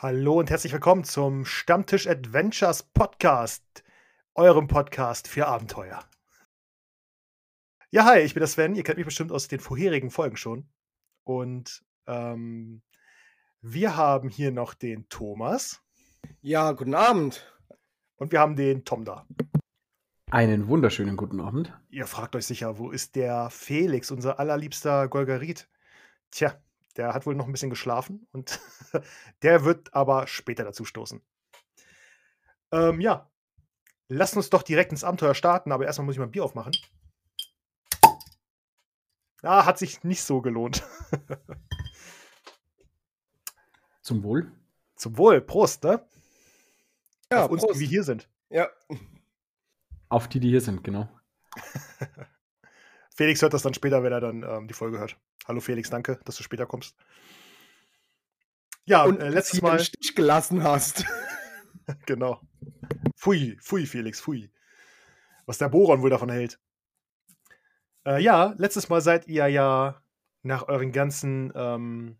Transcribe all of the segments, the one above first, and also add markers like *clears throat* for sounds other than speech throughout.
Hallo und herzlich willkommen zum Stammtisch Adventures Podcast, eurem Podcast für Abenteuer. Ja, hi, ich bin der Sven. Ihr kennt mich bestimmt aus den vorherigen Folgen schon. Und ähm, wir haben hier noch den Thomas. Ja, guten Abend. Und wir haben den Tom da. Einen wunderschönen guten Abend. Ihr fragt euch sicher, wo ist der Felix, unser allerliebster Golgarit? Tja, der hat wohl noch ein bisschen geschlafen und *laughs* der wird aber später dazu stoßen. Ähm, ja, lasst uns doch direkt ins Abenteuer starten, aber erstmal muss ich mal ein Bier aufmachen. Ah, hat sich nicht so gelohnt. *laughs* Zum Wohl. Zum Wohl, Prost, ne? Ja, Auf uns, Prost. die wir hier sind. Ja, Auf die, die hier sind, genau. *laughs* Felix hört das dann später, wenn er dann ähm, die Folge hört. Hallo Felix, danke, dass du später kommst. Ja, und äh, letztes du Mal. im Stich gelassen hast. *laughs* *laughs* Genau. Pfui, pfui, Felix, pfui. Was der Boron wohl davon hält. Äh, ja, letztes Mal seid ihr ja nach euren ganzen, ähm,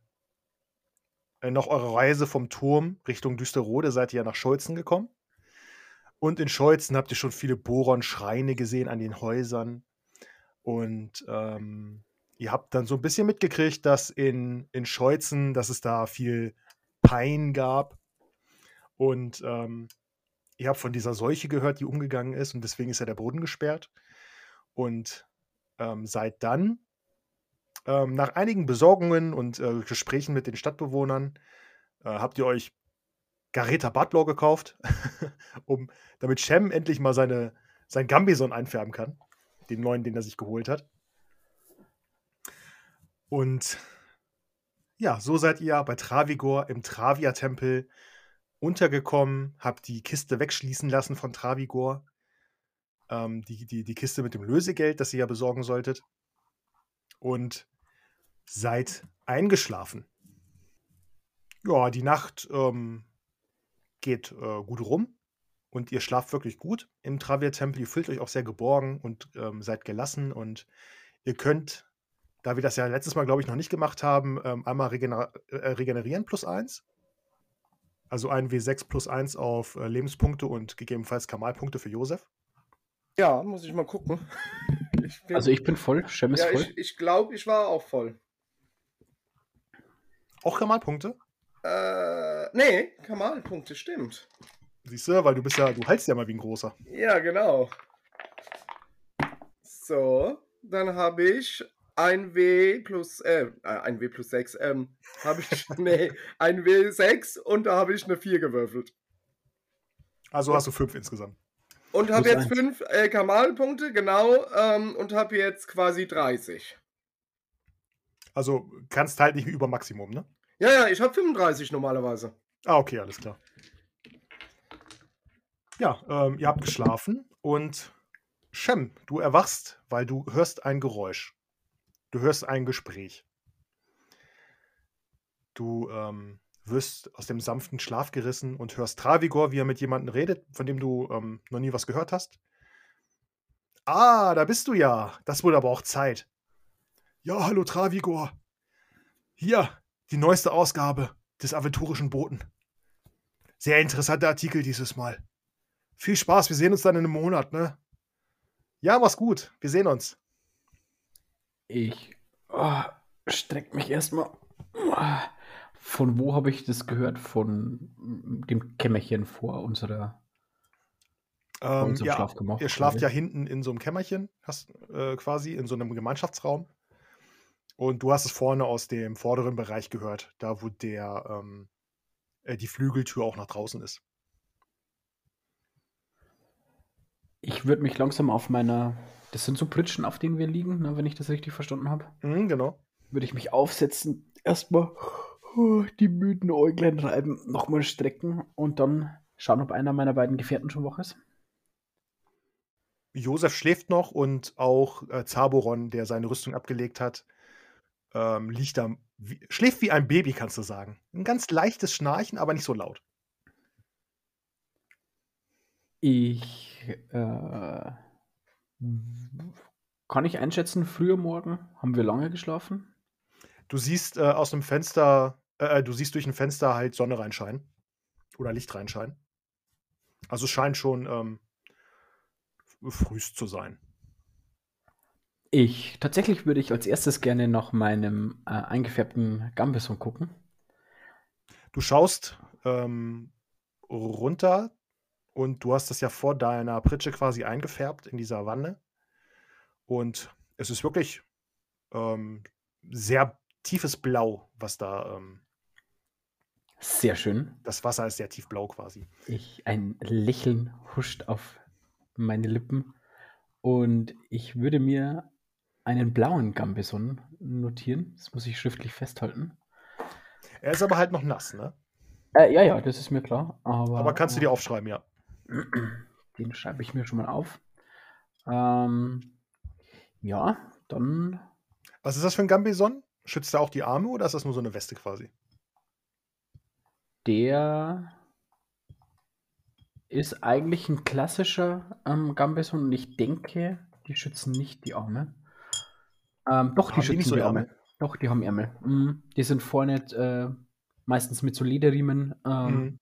äh, nach eurer Reise vom Turm Richtung Düsterode seid ihr ja nach Scholzen gekommen. Und in Scholzen habt ihr schon viele Boron-Schreine gesehen an den Häusern. Und ähm, ihr habt dann so ein bisschen mitgekriegt, dass in, in Scholzen, dass es da viel Pein gab. Und ähm, ihr habt von dieser Seuche gehört, die umgegangen ist. Und deswegen ist ja der Boden gesperrt. Und ähm, seit dann, ähm, nach einigen Besorgungen und äh, Gesprächen mit den Stadtbewohnern, äh, habt ihr euch Gareta Butler gekauft, *laughs* um, damit Shem endlich mal seine, sein Gambison einfärben kann. Den neuen, den er sich geholt hat. Und ja, so seid ihr bei Travigor im Travia-Tempel untergekommen, habt die Kiste wegschließen lassen von Travigor. Ähm, die, die, die Kiste mit dem Lösegeld, das ihr ja besorgen solltet. Und seid eingeschlafen. Ja, die Nacht ähm, geht äh, gut rum und ihr schlaft wirklich gut im Travia-Tempel. Ihr fühlt euch auch sehr geborgen und ähm, seid gelassen und ihr könnt, da wir das ja letztes Mal, glaube ich, noch nicht gemacht haben, ähm, einmal regener äh, regenerieren plus eins. Also ein W6 plus 1 auf äh, Lebenspunkte und gegebenenfalls Kamalpunkte für Josef. Ja, muss ich mal gucken. *laughs* Ich bin- Also ich bin voll, Shem ist ja, voll. ich, ich glaube, ich war auch voll. Auch Kamalpunkte? Äh, nee, Kamalpunkte, stimmt. Siehst du, weil du bist ja, du haltst ja mal wie ein großer. Ja, genau. So, dann habe ich ein W plus, äh, äh, ein W plus 6, ähm, habe ich, *laughs* nee, ein W6 und da habe ich eine 4 gewürfelt. Also hast du fünf insgesamt. Und habe jetzt eins. 5 äh, Kamalpunkte, genau, ähm, und habe jetzt quasi 30. Also kannst halt nicht über Maximum, ne? Ja, ja, ich habe 35 normalerweise. Ah, okay, alles klar. Ja, ähm, ihr habt geschlafen und Shem, du erwachst, weil du hörst ein Geräusch. Du hörst ein Gespräch. Du ähm, wirst aus dem sanften Schlaf gerissen und hörst Travigor, wie er mit jemandem redet, von dem du ähm, noch nie was gehört hast. Ah, da bist du ja. Das wurde aber auch Zeit. Ja, hallo Travigor. Hier, die neueste Ausgabe des aventurischen Boten. Sehr interessanter Artikel dieses Mal. Viel Spaß, wir sehen uns dann in einem Monat, ne? Ja, mach's gut. Wir sehen uns. Ich oh, streck mich erstmal. Von wo habe ich das gehört? Von dem Kämmerchen vor unserer. Ähm, ja, Schlafgemach, ihr schlaft ja hinten in so einem Kämmerchen, hast, äh, quasi in so einem Gemeinschaftsraum. Und du hast es vorne aus dem vorderen Bereich gehört, da wo der ähm, äh, die Flügeltür auch nach draußen ist. Ich würde mich langsam auf meiner. Das sind so Pritschen, auf denen wir liegen, ne, wenn ich das richtig verstanden habe. Mhm, genau. Würde ich mich aufsetzen, erstmal oh, die müden Äuglein reiben, nochmal strecken und dann schauen, ob einer meiner beiden Gefährten schon wach ist. Josef schläft noch und auch äh, Zaboron, der seine Rüstung abgelegt hat, ähm, liegt da, wie, schläft wie ein Baby, kannst du sagen. Ein ganz leichtes Schnarchen, aber nicht so laut. Ich äh, kann ich einschätzen, früher morgen haben wir lange geschlafen. Du siehst äh, aus dem Fenster Äh, du siehst durch ein Fenster halt Sonne reinscheinen. Oder Licht reinscheinen. Also es scheint schon ähm, frühst zu sein. Ich tatsächlich würde ich als erstes gerne nach meinem äh, eingefärbten Gambison gucken. Du schaust ähm, runter und du hast das ja vor deiner Pritsche quasi eingefärbt in dieser Wanne. Und es ist wirklich ähm, sehr tiefes Blau, was da. Ähm, Sehr schön. das Wasser ist sehr tiefblau quasi. Ich, ein Lächeln huscht auf meine Lippen und ich würde mir einen blauen Gambison notieren. Das muss ich schriftlich festhalten. Er ist aber halt noch nass, ne? Äh, ja, ja, das ist mir klar. Aber, Aber kannst du dir aufschreiben, ja. Den schreibe ich mir schon mal auf. Ähm, ja, dann Was ist das für ein Gambison? Schützt er auch die Arme oder ist das nur so eine Weste quasi? der ist eigentlich ein klassischer ähm, Gambison und ich denke, die schützen nicht die Arme. Ähm, doch, die Haben die schützen nicht so die Ärmel? Arme. Doch, die haben Ärmel. Mhm. Die sind vorne äh, meistens mit so Lederriemen ähm, Mhm.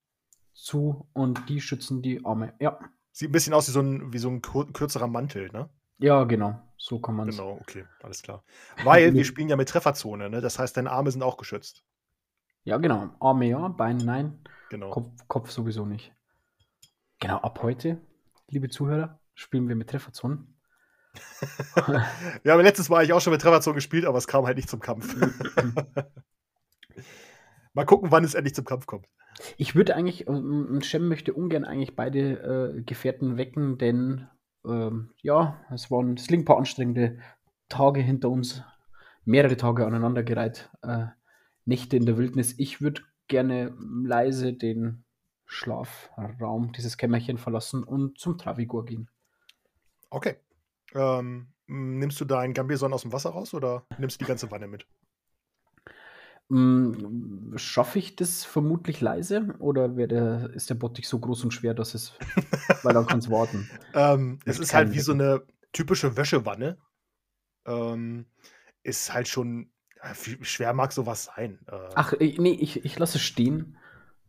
Zu und die schützen die Arme. Ja, Sieht ein bisschen aus wie so ein, wie so ein kürzerer Mantel, ne? ja, genau. So kann man es. Genau, okay, alles klar. *laughs* Weil wir spielen ja mit Trefferzone, ne? Das heißt, deine Arme sind auch geschützt. Ja, genau. Arme ja, Beine nein, Genau. Kopf, Kopf sowieso nicht. Genau, ab heute, liebe Zuhörer, spielen wir mit Trefferzonen. *laughs* Wir haben letztes Mal eigentlich auch schon mit Trefferzone gespielt, aber es kam halt nicht zum Kampf. *laughs* Mal gucken, wann es endlich zum Kampf kommt. Ich würde eigentlich, ähm, Shem möchte ungern eigentlich beide äh, Gefährten wecken, denn ähm, ja, es waren, es liegen ein paar anstrengende Tage hinter uns, mehrere Tage aneinandergereiht, äh, Nächte in der Wildnis. Ich würde gerne leise den Schlafraum, dieses Kämmerchen verlassen und zum Travigor gehen. Okay. Ähm, nimmst du deinen Gambison aus dem Wasser raus oder nimmst du die ganze Wanne mit? Mm, Schaffe ich das vermutlich leise oder der, ist der Bottich so groß und schwer, dass es, weil dann kann es warten. *laughs* Ähm, es ist halt wie so eine typische Wäschewanne. Ähm, ist halt schon, wie schwer mag sowas sein? Äh, Ach, ich- nee, ich, ich lasse es stehen.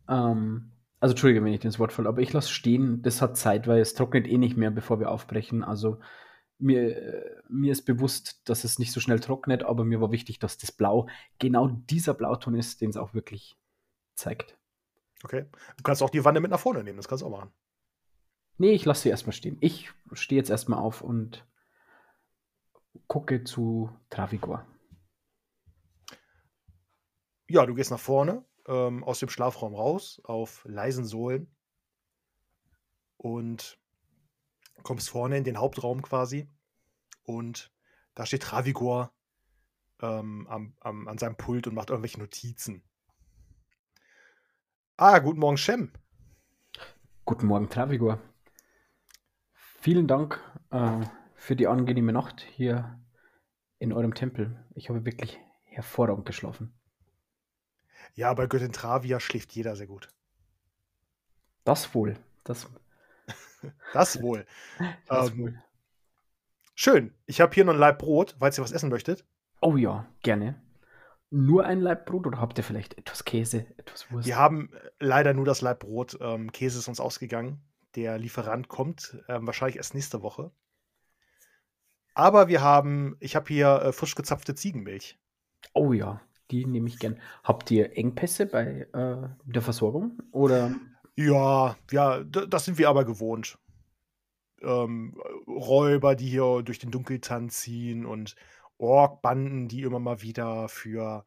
Ähm, also entschuldige, wenn ich ins Wort falle, aber ich lasse stehen. Das hat Zeit, weil es trocknet eh nicht mehr, bevor wir aufbrechen. Also mir, äh, mir ist bewusst, dass es nicht so schnell trocknet, aber mir war wichtig, dass das Blau genau dieser Blauton ist, den es auch wirklich zeigt. okay. Du kannst auch die Wanne mit nach vorne nehmen, das kannst du auch machen. Nee, ich lasse sie erstmal stehen. Ich stehe jetzt erstmal auf und gucke zu Travigor. Ja, du gehst nach vorne, ähm, aus dem Schlafraum raus, auf leisen Sohlen und kommst vorne in den Hauptraum quasi. Und da steht Travigor ähm, am, am, an seinem Pult und macht irgendwelche Notizen. Ah, guten Morgen, Shem. Guten Morgen, Travigor. Vielen Dank äh, für die angenehme Nacht hier in eurem Tempel. Ich habe wirklich hervorragend geschlafen. Ja, bei Göttin Travia schläft jeder sehr gut. Das wohl. Das, Das wohl. *laughs* das Ähm, wohl. Schön. Ich habe hier noch ein Laib Brot, falls ihr was essen möchtet. Oh ja, gerne. Nur ein Laib Brot oder habt ihr vielleicht etwas Käse, etwas Wurst? Wir haben äh, leider nur das Laib Brot. Ähm, Käse ist uns ausgegangen. Der Lieferant kommt ähm, wahrscheinlich erst nächste Woche. Aber wir haben, ich habe hier äh, frisch gezapfte Ziegenmilch. Oh ja, die nehme ich gern. Habt ihr Engpässe bei äh, der Versorgung? Oder Ja, ja, das sind wir aber gewohnt. Ähm, Räuber, die hier durch den Dunkeltanz ziehen und Orkbanden, die immer mal wieder für,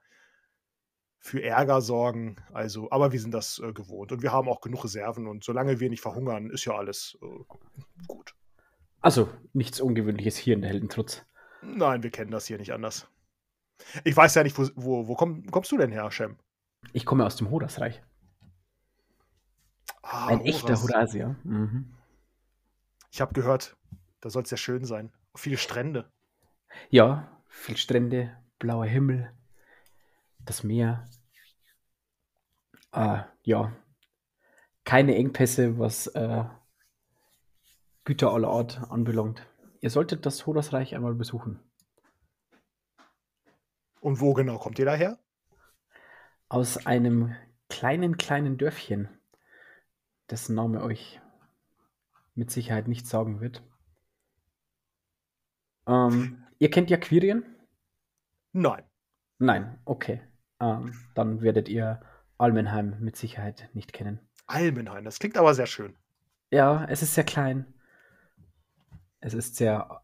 für Ärger sorgen. Also, aber wir sind das äh, gewohnt und wir haben auch genug Reserven und solange wir nicht verhungern, ist ja alles äh, gut. also nichts Ungewöhnliches hier in der Heldentrutz. Nein, wir kennen das hier nicht anders. Ich weiß ja nicht, wo, wo, wo komm, kommst du denn her, Shem? Ich komme aus dem Hodasreich. Ah, Ein echter Horas. Hodasier. Mhm. Ich habe gehört, da soll es sehr schön sein. Viele Strände. Ja, viel Strände, blauer Himmel, das Meer. Ah, ja, keine Engpässe, was äh, Güter aller Art anbelangt. Ihr solltet das Hodasreich einmal besuchen. Und wo genau kommt ihr daher? aus einem kleinen, kleinen Dörfchen, dessen Name euch mit Sicherheit nicht sagen wird. Ähm, ihr kennt ja Quirien? Nein. Nein, okay. Ähm, dann werdet ihr Almenheim mit Sicherheit nicht kennen. Almenheim, das klingt aber sehr schön. Ja, es ist sehr klein. Es ist sehr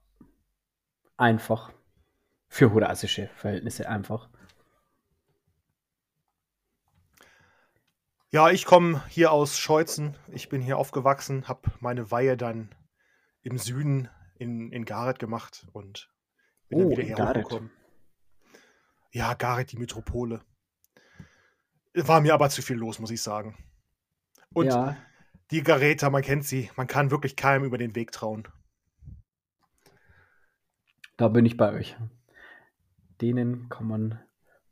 einfach. Für hurasische Verhältnisse einfach. Ja, ich komme hier aus Scheuzen. Ich bin hier aufgewachsen, habe meine Weihe dann im Süden in, in Gareth gemacht und bin dann Oh, wieder hier Gareth. hochgekommen. Ja, Gareth, die Metropole. War mir aber zu viel los, muss ich sagen. Und ja, die Gareter, man kennt sie, man kann wirklich keinem über den Weg trauen. da bin ich bei euch. Denen kann man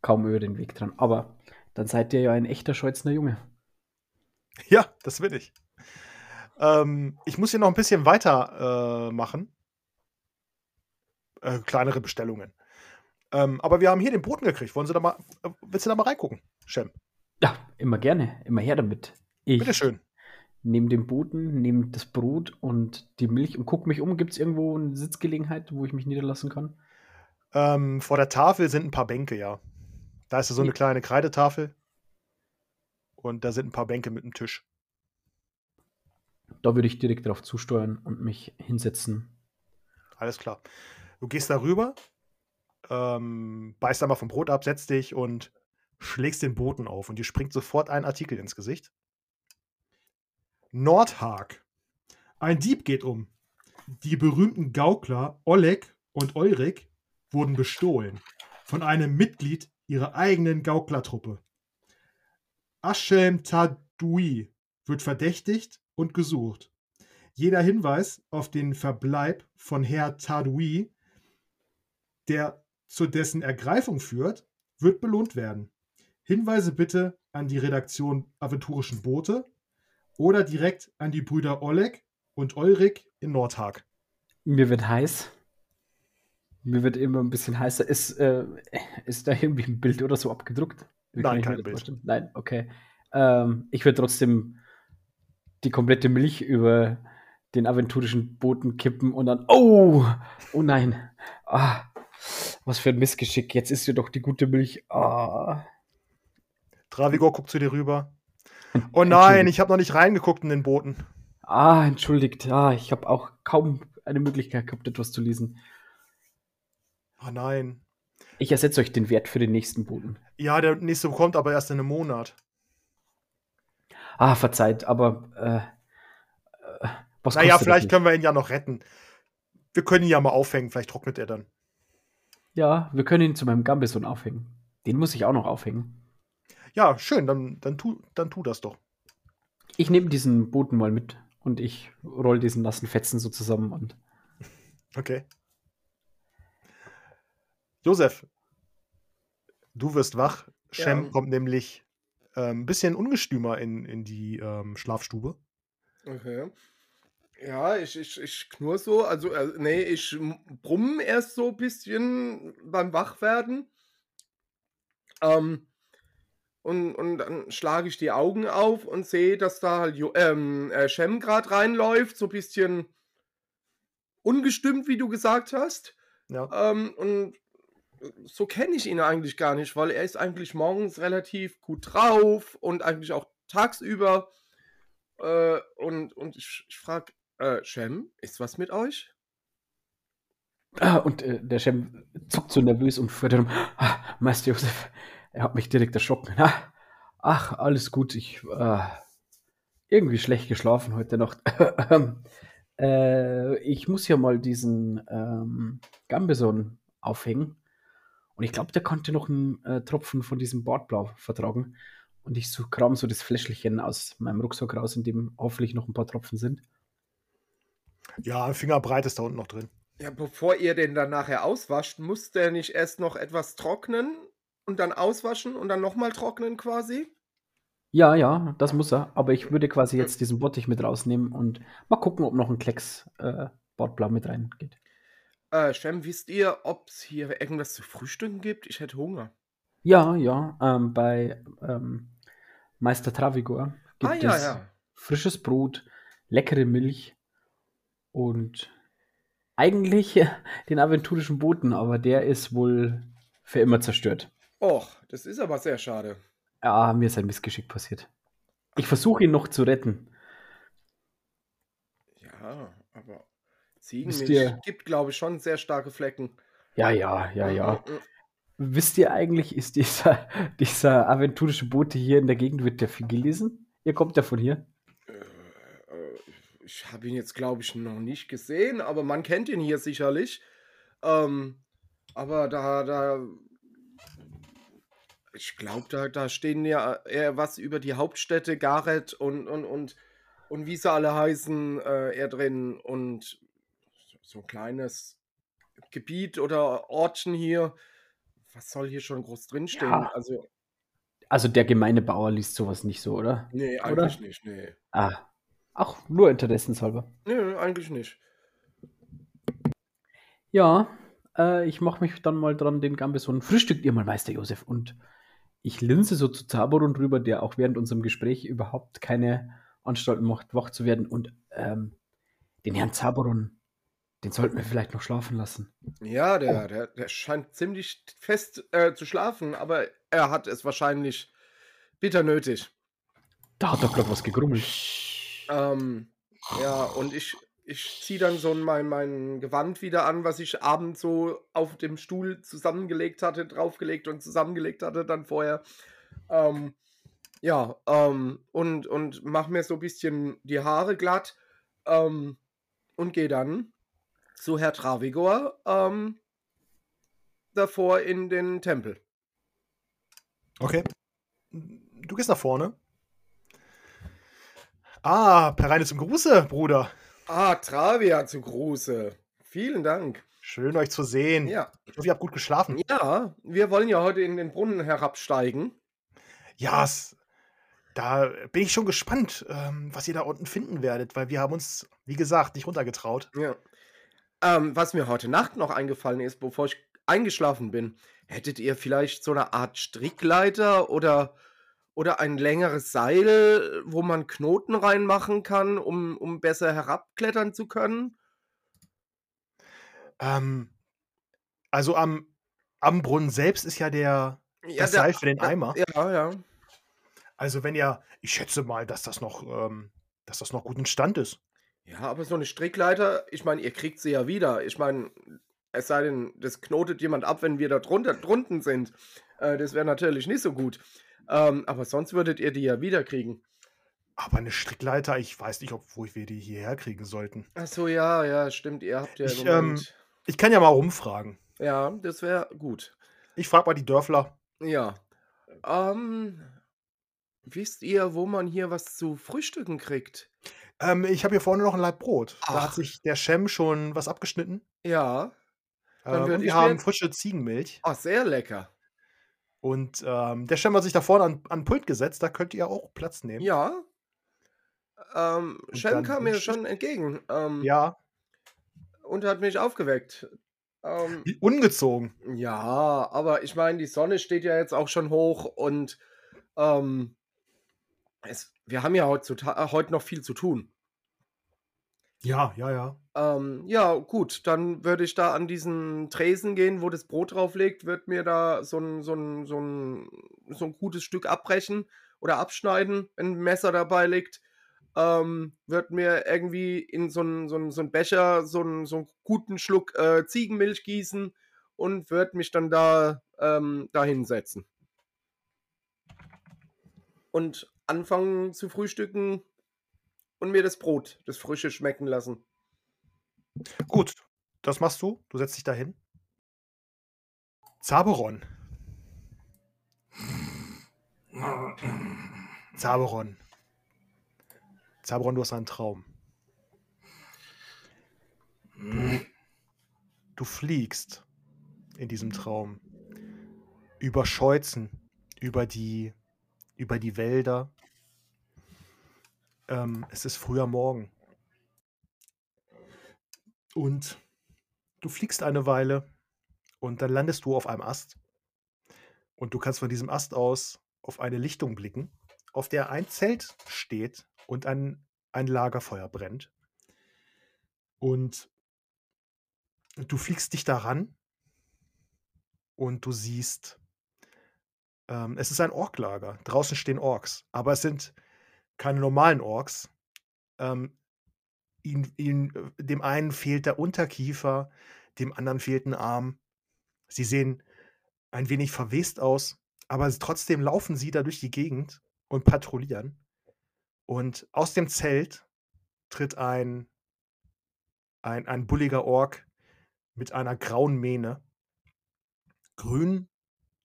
kaum über den Weg dran. Aber dann seid ihr ja ein echter Scheuzner Junge. Ja, das will ich. Ähm, ich muss hier noch ein bisschen weiter äh, machen. Äh, kleinere Bestellungen. Ähm, aber wir haben hier den Boten gekriegt. Wollen Sie da mal, äh, willst du da mal reingucken, Shem? Ja, immer gerne. Immer her damit. Ich Bitteschön. nehme den Boden, nehme das Brot und die Milch und gucke mich um. Gibt es irgendwo eine Sitzgelegenheit, wo ich mich niederlassen kann? Ähm, vor der Tafel sind ein paar Bänke, ja. Da ist so eine kleine Kreidetafel. Und da sind ein paar Bänke mit einem Tisch. Da würde ich direkt darauf zusteuern und mich hinsetzen. Alles klar. Du gehst da rüber, ähm, beißt da mal vom Brot ab, setzt dich und schlägst den Boten auf. Und dir springt sofort ein Artikel ins Gesicht. Nordhag. Ein Dieb geht um. Die berühmten Gaukler Oleg und Eurik wurden bestohlen von einem Mitglied ihrer eigenen Gauklertruppe. Aschelm Tadui wird verdächtigt und gesucht. Jeder Hinweis auf den Verbleib von Herr Tadui, der zu dessen Ergreifung führt, wird belohnt werden. Hinweise bitte an die Redaktion Aventurischen Boote oder direkt an die Brüder Oleg und Eurik in Nordhag. Mir wird heiß. Mir wird immer ein bisschen heißer. Ist, äh, ist da irgendwie ein Bild oder so abgedruckt? Wie Nein, kein Bild. vorstellen? Nein, okay. Ähm, ich würde trotzdem die komplette Milch über den aventurischen Boten kippen und dann, oh, oh nein. Ah, was für ein Missgeschick. Jetzt ist ja doch die gute Milch. Ah. Travigor guckt zu dir rüber. Oh nein, ich habe noch nicht reingeguckt in den Boten. Ah, entschuldigt. Ah, ich habe auch kaum eine Möglichkeit gehabt, etwas zu lesen. Oh nein. Ich ersetze euch den Wert für den nächsten Boten. Ja, der nächste kommt aber erst in einem Monat. Ah, verzeiht, aber äh, äh, was Naja, vielleicht können wir ihn ja noch retten. Wir können ihn ja mal aufhängen, vielleicht trocknet er dann. Ja, wir können ihn zu meinem Gambison aufhängen. Den muss ich auch noch aufhängen. Ja, schön, dann, dann, tu, dann tu das doch. Ich nehme diesen Boten mal mit und ich roll diesen nassen Fetzen so zusammen und Okay. Josef, du wirst wach. Shem Ja. kommt nämlich ähm, ein bisschen ungestümer in, in die ähm, Schlafstube. Okay. Ja, ich, ich, ich knurr so, also, äh, nee, ich brumm erst so ein bisschen beim Wachwerden. Ähm, und, und dann schlage ich die Augen auf und sehe, dass da halt ähm, äh, Shem gerade reinläuft, so ein bisschen ungestimmt, wie du gesagt hast. Ja. Ähm, und so kenne ich ihn eigentlich gar nicht, weil er ist eigentlich morgens relativ gut drauf und eigentlich auch tagsüber. Äh, und, und ich, ich frage, äh, Shem, ist was mit euch? Ah, und äh, der Chem zuckt so nervös und fährt herum. Ah, Meister Josef, er hat mich direkt erschrocken. Ah, ach, alles gut, ich äh, irgendwie schlecht geschlafen heute Nacht. *laughs* äh, ich muss ja mal diesen ähm, Gambison aufhängen. Und ich glaube, der konnte noch einen äh, Tropfen von diesem Bordblau vertragen. Und ich so kram so das Fläschchen aus meinem Rucksack raus, in dem hoffentlich noch ein paar Tropfen sind. Ja, ein Fingerbreit ist da unten noch drin. Ja, bevor ihr den dann nachher auswascht, muss der nicht erst noch etwas trocknen und dann auswaschen und dann nochmal trocknen quasi? Ja, ja, das muss er. Aber ich würde quasi jetzt diesen Bottich mit rausnehmen und mal gucken, ob noch ein Klecks äh, Bordblau mit reingeht. Äh, Shem, wisst ihr, ob es hier irgendwas zu frühstücken gibt? Ich hätte Hunger. Ja, ja, ähm, bei ähm, Meister Travigor gibt Ah, ja, es ja. frisches Brot, leckere Milch und eigentlich *laughs* den aventurischen Boten, aber der ist wohl für immer zerstört. Och, das ist aber sehr schade. Ja, mir ist ein Missgeschick passiert. Ich versuche ihn noch zu retten. Ja, aber Ziegenmilch ihr- gibt, glaube ich, schon sehr starke Flecken. Ja, ja, ja, ja. Mm, mm, mm. Wisst ihr eigentlich, ist dieser, *laughs* dieser aventurische Bote hier in der Gegend, wird der viel gelesen? Ihr kommt ja von hier. Äh, äh, Ich habe ihn jetzt, glaube ich, noch nicht gesehen, aber man kennt ihn hier sicherlich. Ähm, aber da, da, ich glaube, da, da stehen ja eher was über die Hauptstädte, Gareth und, und, und, und wie sie alle heißen, äh, eher drin. Und so ein kleines Gebiet oder Ortchen hier. Was soll hier schon groß drinstehen? Ja. Also, Also der gemeine Bauer liest sowas nicht so, oder? nee, Oder? eigentlich nicht, nee. Ah, auch nur interessenshalber. Nee, eigentlich nicht. Ja, äh, ich mache mich dann mal dran, den Gambeson. Frühstückt ihr mal, Meister Josef. Und ich linse so zu Zaboron drüber, der auch während unserem Gespräch überhaupt keine Anstalten macht, wach zu werden. Und ähm, den Herrn Zaboron, den sollten wir vielleicht noch schlafen lassen. Ja, Oh. der, der, der scheint ziemlich fest äh, zu schlafen, aber er hat es wahrscheinlich bitter nötig. Da hat doch gleich was gegrummelt. Ähm, ja, und ich, ich ziehe dann so mein, mein Gewand wieder an, was ich abends so auf dem Stuhl zusammengelegt hatte, draufgelegt und zusammengelegt hatte dann vorher. Ähm, ja, ähm, und, und mach mir so ein bisschen die Haare glatt ähm, und gehe dann zu Herr Travigor ähm, davor in den Tempel. Okay. Du gehst nach vorne. Ah, per reines zum Gruße, Bruder. Ah, Travia zu Gruße. Vielen Dank. Schön, euch zu sehen. Ja. Ich hoffe, ihr habt gut geschlafen. Ja, wir wollen ja heute in den Brunnen herabsteigen. Ja, es, da bin ich schon gespannt, ähm, was ihr da unten finden werdet, weil wir haben uns, wie gesagt, nicht runtergetraut. Ja. Ähm, was mir heute Nacht noch eingefallen ist, bevor ich eingeschlafen bin, hättet ihr vielleicht so eine Art Strickleiter oder, oder ein längeres Seil, wo man Knoten reinmachen kann, um, um besser herabklettern zu können? Ähm, also am, am Brunnen selbst ist ja der, Ja, das der- Seil für den Eimer. Ja, ja. Also wenn ihr, ich schätze mal, dass das noch, ähm, dass das noch gut in Stand ist. Ja, aber so eine Strickleiter, ich meine, ihr kriegt sie ja wieder. Ich meine, es sei denn, das knotet jemand ab, wenn wir da drunter, drunten sind. Äh, das wäre natürlich nicht so gut. Ähm, aber sonst würdet ihr die ja wieder kriegen. Aber eine Strickleiter, ich weiß nicht, ob, wo wir die hierher kriegen sollten. Ach so, ja, ja, stimmt. Ihr habt ja Ich, ähm. Ich kann ja mal rumfragen. Ja, das wäre gut. Ich frage mal die Dörfler. Ja. Ähm, wisst ihr, wo man hier was zu frühstücken kriegt? Ähm, ich habe hier vorne noch ein Laib Brot. Da Ach. hat sich der Shem schon was abgeschnitten. Ja. Dann Ähm, und wir haben frische Ziegenmilch. Ah, sehr lecker. Und ähm, der Shem hat sich da vorne an, an den Pult gesetzt. Da könnt ihr auch Platz nehmen. Ja. Ähm, Und Shem kam mir schon entgegen. Ähm, Ja, und hat mich aufgeweckt. Ähm, wie ungezogen. ja, aber ich meine, die Sonne steht ja jetzt auch schon hoch und ähm, es, wir haben ja heutzutage, heute noch viel zu tun. Ja, ja, ja. Ähm, ja, gut, dann würde ich da an diesen Tresen gehen, wo das Brot drauf liegt, würde mir da so ein, so, ein, so, ein, so ein gutes Stück abbrechen oder abschneiden, wenn ein Messer dabei liegt. Ähm, würde mir irgendwie in so einen so ein, so Becher so einen, so einen guten Schluck äh, Ziegenmilch gießen und würde mich dann da, ähm, da hinsetzen. Und anfangen zu frühstücken und mir das Brot, das frische schmecken lassen. Gut, das machst du. Du setzt dich da hin. Zaberon. Zaberon. Zaberon, du hast einen Traum. Du fliegst in diesem Traum über Scheuzen, über die, über die Wälder. Ähm, es ist früher Morgen. Und du fliegst eine Weile und dann landest du auf einem Ast. Und du kannst von diesem Ast aus auf eine Lichtung blicken, auf der ein Zelt steht und ein, ein Lagerfeuer brennt. Und du fliegst dich daran und du siehst, ähm, es ist ein Orklager. Draußen stehen Orks, aber es sind keine normalen Orks. Ähm, ihn, ihn, äh, dem einen fehlt der Unterkiefer, dem anderen fehlt ein Arm. Sie sehen ein wenig verwest aus, aber trotzdem laufen sie da durch die Gegend und patrouillieren. Und aus dem Zelt tritt ein, ein, ein bulliger Ork mit einer grauen Mähne, grün,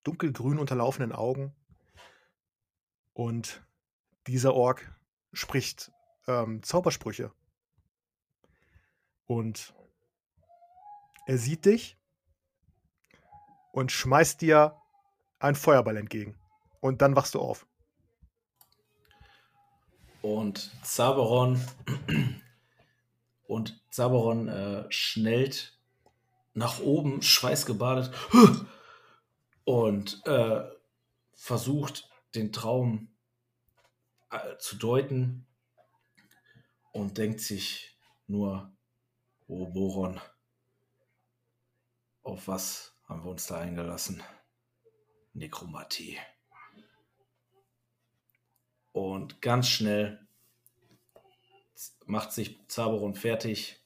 dunkelgrün unterlaufenden Augen. Und dieser Ork spricht ähm, Zaubersprüche. Und er sieht dich und schmeißt dir einen Feuerball entgegen. Und dann wachst du auf. Und Zaberon und Zaberon äh, schnellt nach oben, schweißgebadet und äh, versucht den Traum zu deuten und denkt sich nur, oh Boron, auf was haben wir uns da eingelassen? Nekromatie. Und ganz schnell macht sich Zaberon fertig,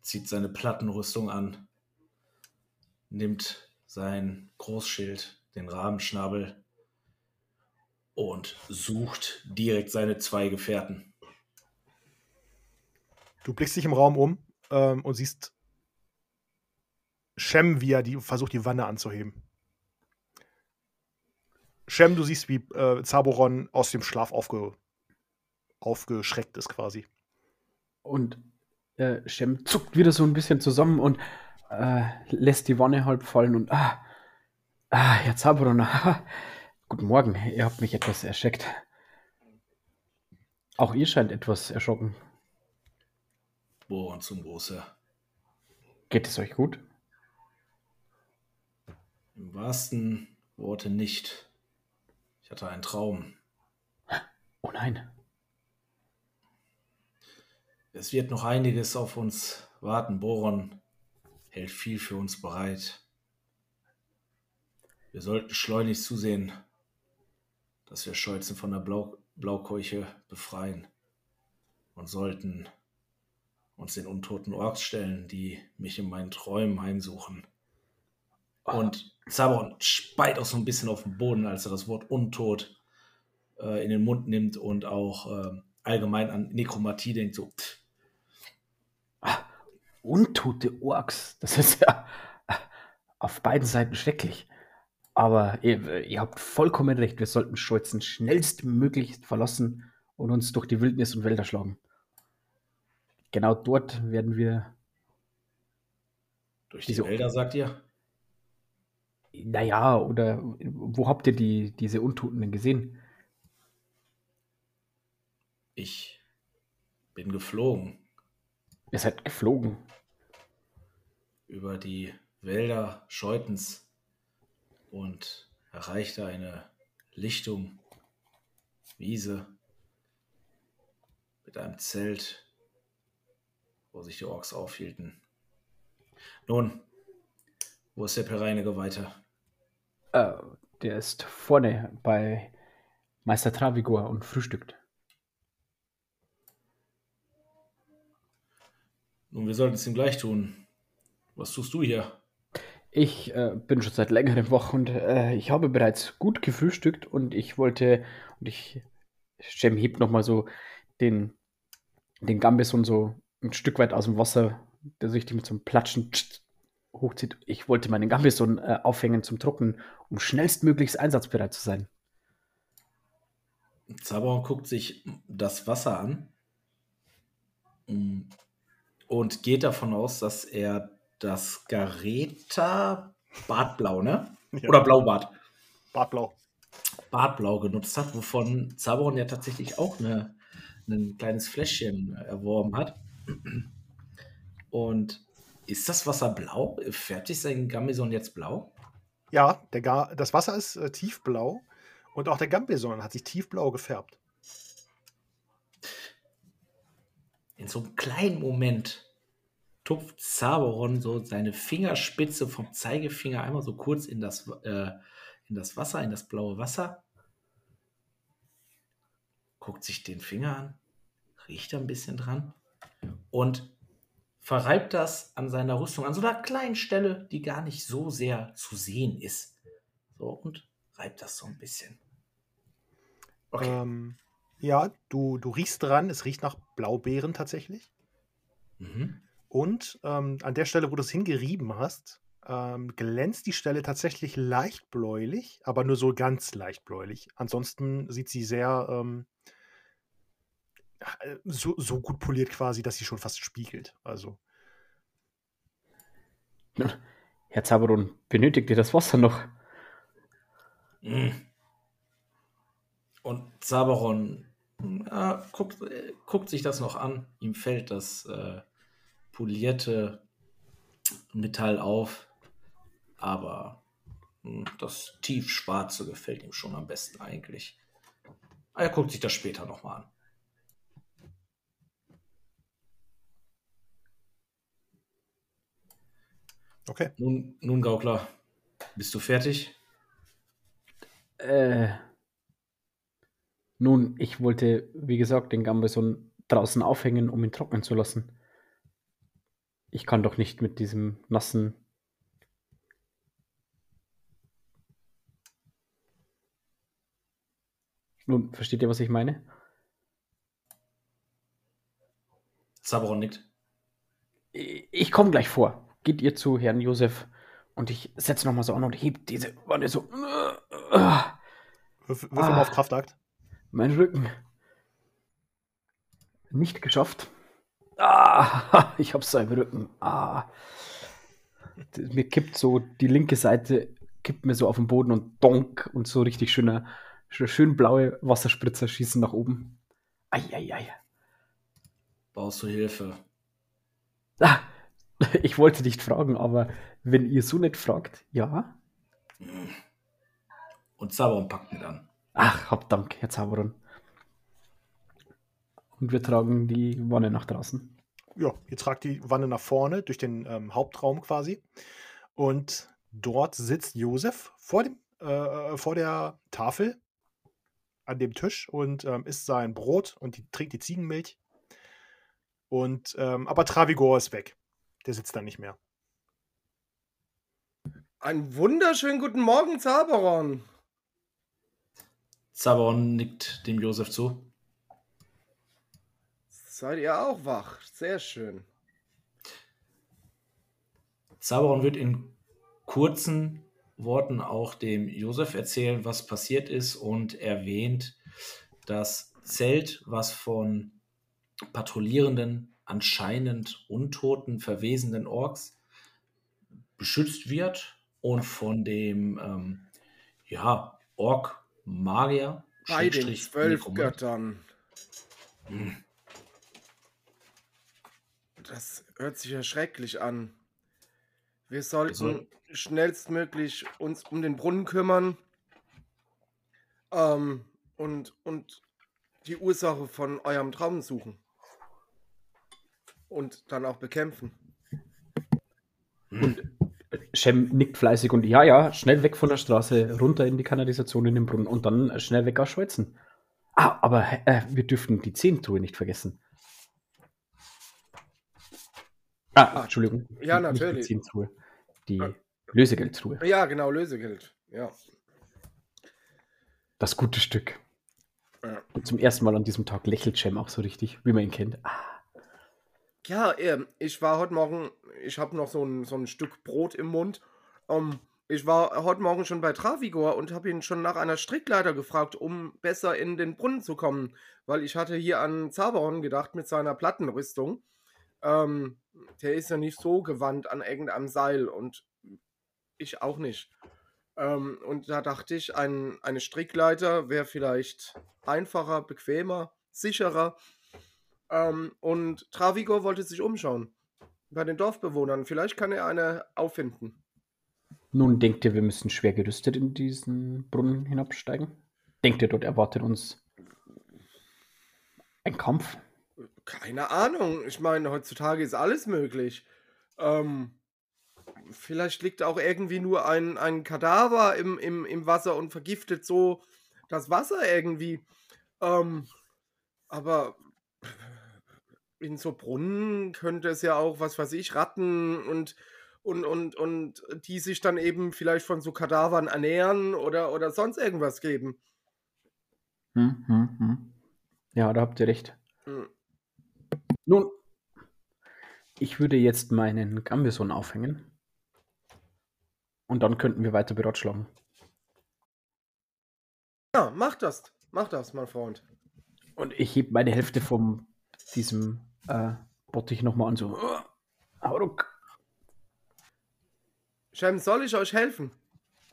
zieht seine Plattenrüstung an, nimmt sein Großschild, den Rahmenschnabel und sucht direkt seine zwei Gefährten. Du blickst dich im Raum um ähm, und siehst Shem, wie er die, versucht, die Wanne anzuheben. Shem, du siehst, wie äh, Zaboron aus dem Schlaf aufge, aufgeschreckt ist quasi. Und äh, Shem zuckt wieder so ein bisschen zusammen und äh, lässt die Wanne halb fallen und ah, ah, Herr Zaboron, *laughs* ah, guten Morgen, ihr habt mich etwas erschreckt. Auch ihr scheint etwas erschrocken. Bohren zum Große. Geht es euch gut? Im wahrsten Worte nicht. Ich hatte einen Traum. Oh nein. Es wird noch einiges auf uns warten. Boron hält viel für uns bereit. Wir sollten schleunigst zusehen, dass wir Scholzen von der Blau Blaukeuche befreien und sollten uns den untoten Orks stellen, die mich in meinen Träumen heimsuchen. Und Zabon speit auch so ein bisschen auf den Boden, als er das Wort Untot äh, in den Mund nimmt und auch äh, allgemein an Nekromatie denkt, so. Ah, untote Orks, das ist ja auf beiden Seiten schrecklich. Aber ihr, ihr habt vollkommen recht, wir sollten Scholzen schnellstmöglich verlassen und uns durch die Wildnis und Wälder schlagen. Genau dort werden wir. Durch die Wälder, sagt ihr? Naja, oder wo habt ihr die, diese Untoten denn gesehen? Ich bin geflogen. Ihr seid geflogen. Über die Wälder Scheutens und erreichte eine Lichtung, Wiese mit einem Zelt, wo sich die Orks aufhielten. Nun, wo ist der Pereiniger weiter? Äh, der ist vorne bei Meister Travigor und frühstückt. Nun, wir sollten es ihm gleich tun. Was tust du hier? Ich äh, bin schon seit längerem wach und äh, ich habe bereits gut gefrühstückt und ich wollte, und ich, Jem hebt nochmal so den, den Gambison so ein Stück weit aus dem Wasser, der sich mit so einem Platschen *tsk* hochzieht. Ich wollte meinen Gambison äh, aufhängen zum Trocknen, um schnellstmöglichst einsatzbereit zu sein. Zabor guckt sich das Wasser an mm, und geht davon aus, dass er das Gareta Bartblau, ne? *laughs* Ja. Oder Blaubart. Bartblau. Bartblau genutzt hat, wovon Zaboron ja tatsächlich auch eine, ein kleines Fläschchen erworben hat. Und ist das Wasser blau? Färbt sich sein Gamison jetzt blau? Ja, der Ga das Wasser ist äh, tiefblau und auch der Gambeson hat sich tiefblau gefärbt. In so einem kleinen Moment tupft Saberon so seine Fingerspitze vom Zeigefinger einmal so kurz in das, äh, in das Wasser, in das blaue Wasser. Guckt sich den Finger an, riecht ein bisschen dran und verreibt das an seiner Rüstung, an so einer kleinen Stelle, die gar nicht so sehr zu sehen ist. So, und reibt das so ein bisschen. Okay. Ähm, ja, du, du riechst dran, es riecht nach Blaubeeren tatsächlich. Mhm. Und ähm, an der Stelle, wo du es hingerieben hast, ähm, glänzt die Stelle tatsächlich leicht bläulich, aber nur so ganz leicht bläulich. Ansonsten sieht sie sehr ähm, äh, so, so gut poliert quasi, dass sie schon fast spiegelt. Also. *laughs* Herr Zaberon, benötigt ihr das Wasser noch? Mm. Und Zaberon äh, guckt, äh, guckt, sich das noch an. Ihm fällt das äh, polierte Metall auf, aber hm, das tiefschwarze gefällt ihm schon am besten eigentlich. Er guckt sich das später nochmal an. Okay. Nun, nun, Gaukler, bist du fertig? Äh, nun, ich wollte, wie gesagt, den Gambeson draußen aufhängen, um ihn trocknen zu lassen. Ich kann doch nicht mit diesem nassen. Nun, versteht ihr, was ich meine? Sabron nickt. Ich komme gleich vor geht ihr zu Herrn Josef und ich setze nochmal so an und heb diese Wanne so. Wirf, wirf ah, mal auf Kraftakt. Mein Rücken. Nicht geschafft. Ah, *laughs* ich hab's so im Rücken. Ah. Mir kippt so die linke Seite, kippt mir so auf den Boden und donk und so richtig schöner, schön blaue Wasserspritzer schießen nach oben. Eieiei. Brauchst du Hilfe? Ah, *laughs* Ich wollte nicht fragen, aber wenn ihr so nicht fragt, ja. Und Sauron packt mit an. Ach, hab Dank, Herr Zauberon. Und wir tragen die Wanne nach draußen. Ja, ihr tragt die Wanne nach vorne durch den ähm, Hauptraum quasi. Und dort sitzt Josef vor, dem, äh, vor der Tafel an dem Tisch und ähm, isst sein Brot und die, trinkt die Ziegenmilch. Und ähm, aber Travigor ist weg der sitzt da nicht mehr. Einen wunderschönen guten Morgen, Zaberon. Zaberon nickt dem Josef zu. Seid ihr auch wach? Sehr schön. Zaberon wird in kurzen Worten auch dem Josef erzählen, was passiert ist und erwähnt das Zelt, was von Patrouillierenden anscheinend untoten, verwesenden Orks beschützt wird und von dem ähm, ja, Ork-Magier. Bei den zwölf Göttern. Hm. Das hört sich ja schrecklich an. Wir sollten also, schnellstmöglich uns um den Brunnen kümmern ähm, und, und die Ursache von eurem Traum suchen und dann auch bekämpfen. Und Shem nickt fleißig und ja, ja, schnell weg von der Straße, runter in die Kanalisation in den Brunnen und dann schnell weg aus Schweizen. Ah, aber äh, wir dürften die Zehntruhe nicht vergessen. Ah, ah Entschuldigung. Ja, natürlich. die. Die ah. Lösegeldtruhe. Ja, genau, Lösegeld. Ja. Das gute Stück. Ja. Und zum ersten Mal an diesem Tag lächelt Shem auch so richtig, wie man ihn kennt. Ah. Ja, ähm, ich war heute Morgen, ich habe noch so ein, so ein Stück Brot im Mund. Ähm, ich war heute Morgen schon bei Travigor und habe ihn schon nach einer Strickleiter gefragt, um besser in den Brunnen zu kommen, weil ich hatte hier an Zaberon gedacht mit seiner Plattenrüstung. Ähm, der ist ja nicht so gewandt an irgendeinem Seil und ich auch nicht. Ähm, und da dachte ich, ein, eine Strickleiter wäre vielleicht einfacher, bequemer, sicherer. Ähm, und Travigor wollte sich umschauen bei den Dorfbewohnern. Vielleicht kann er eine auffinden. Nun denkt ihr, wir müssen schwer gerüstet in diesen Brunnen hinabsteigen? Denkt ihr, dort erwartet uns ein Kampf? Keine Ahnung. Ich meine, heutzutage ist alles möglich. Ähm, vielleicht liegt auch irgendwie nur ein, ein Kadaver im, im, im Wasser und vergiftet so das Wasser irgendwie. Ähm, aber in so Brunnen könnte es ja auch, was weiß ich, Ratten und, und, und, und die sich dann eben vielleicht von so Kadavern ernähren oder, oder sonst irgendwas geben. Hm, hm, hm. Ja, da habt ihr recht. Hm. Ich würde jetzt meinen Gambison aufhängen. Und dann könnten wir weiter beratschlagen. Ja, mach das. Mach das, mein Freund. Und ich heb meine Hälfte von diesem äh, Bottich nochmal an, so. Hauruck. Shem, soll ich euch helfen?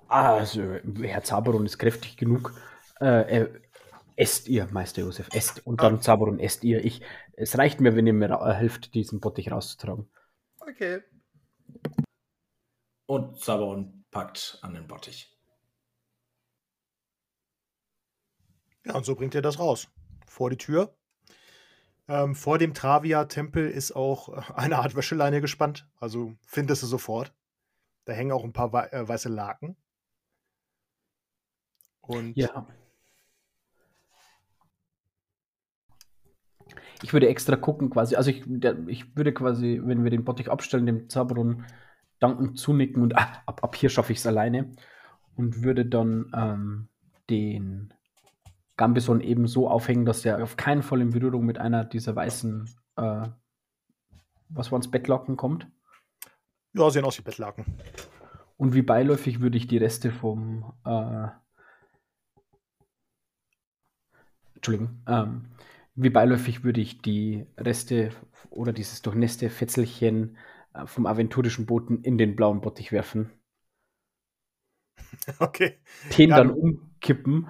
Ah, also, Herr Zaberon ist kräftig genug. Äh, äh, esst ihr, Meister Josef, esst. Und dann Zaberon, esst ihr. Ich, es reicht mir, wenn ihr mir helft, diesen Bottich rauszutragen. Okay. Und Sabaron packt an den Bottich. Ja, und so bringt ihr das raus. Vor die Tür. Ähm, vor dem Travia-Tempel ist auch äh, eine Art Wäscheleine gespannt. Also findest du sofort. Da hängen auch ein paar wei äh, weiße Laken. Und Ja. Ich würde extra gucken, quasi. Also ich, der, ich würde quasi, wenn wir den Bottich abstellen, dem Zaberon danken, zunicken und ah, ab, ab hier schaffe ich es alleine. Und würde dann ähm, den Gambison eben so aufhängen, dass er auf keinen Fall in Berührung mit einer dieser weißen, äh, was waren's, Bettlaken kommt. ja, sehen aus wie Bettlaken. Und wie beiläufig würde ich die Reste vom, äh, Entschuldigung, ähm, wie beiläufig würde ich die Reste oder dieses durchnässte Fetzelchen äh, vom aventurischen Boten in den blauen Bottich werfen, *laughs* Okay. den Ja, dann umkippen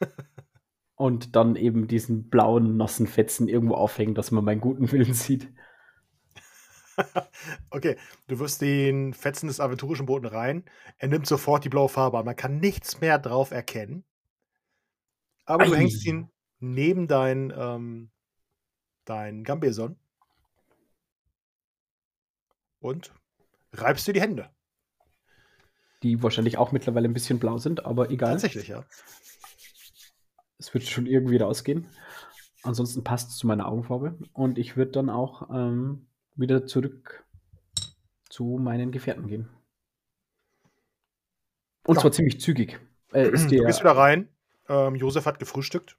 *laughs* und dann eben diesen blauen, nassen Fetzen irgendwo aufhängen, dass man meinen guten Willen sieht. *laughs* okay, du wirst den Fetzen des aventurischen Boten rein. Er nimmt sofort die blaue Farbe an. Man kann nichts mehr drauf erkennen. Aber du hängst ihn neben dein, ähm, dein Gambison und reibst dir die Hände. Die wahrscheinlich auch mittlerweile ein bisschen blau sind, aber egal. Tatsächlich, ja. Es wird schon irgendwie rausgehen. Ansonsten passt es zu meiner Augenfarbe. Und ich würde dann auch ähm, wieder zurück zu meinen Gefährten gehen. Und Ja. zwar ziemlich zügig. Äh, ist Du gehst wieder rein. Ähm, Josef hat gefrühstückt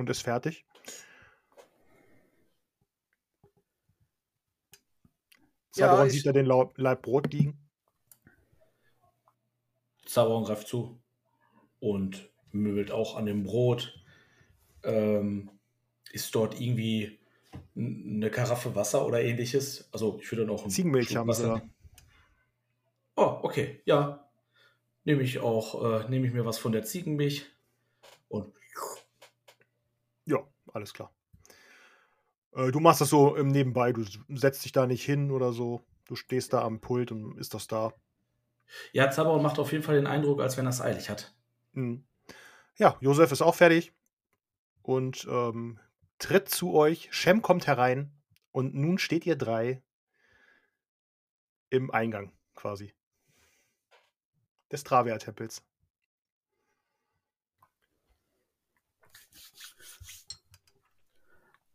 und ist fertig. Ja, Zaberon ich- sieht da den Laib Brot liegen. Zabaron greift zu und möbelt auch an dem Brot. Ähm, ist dort irgendwie eine Karaffe Wasser oder ähnliches? Also ich würde dann auch einen Ziegenmilch haben Wasser da. Oh, okay, ja. Nehme ich auch, äh, nehme ich mir was von der Ziegenmilch und Ja, alles klar. Äh, du machst das so im Nebenbei. Du setzt dich da nicht hin oder so. Du stehst da am Pult und ist das da. ja, Zabaron macht auf jeden Fall den Eindruck, als wenn er es eilig hat. Mhm. Ja, Josef ist auch fertig und ähm, tritt zu euch. Shem kommt herein und nun steht ihr drei im Eingang quasi des Travia-Tempels.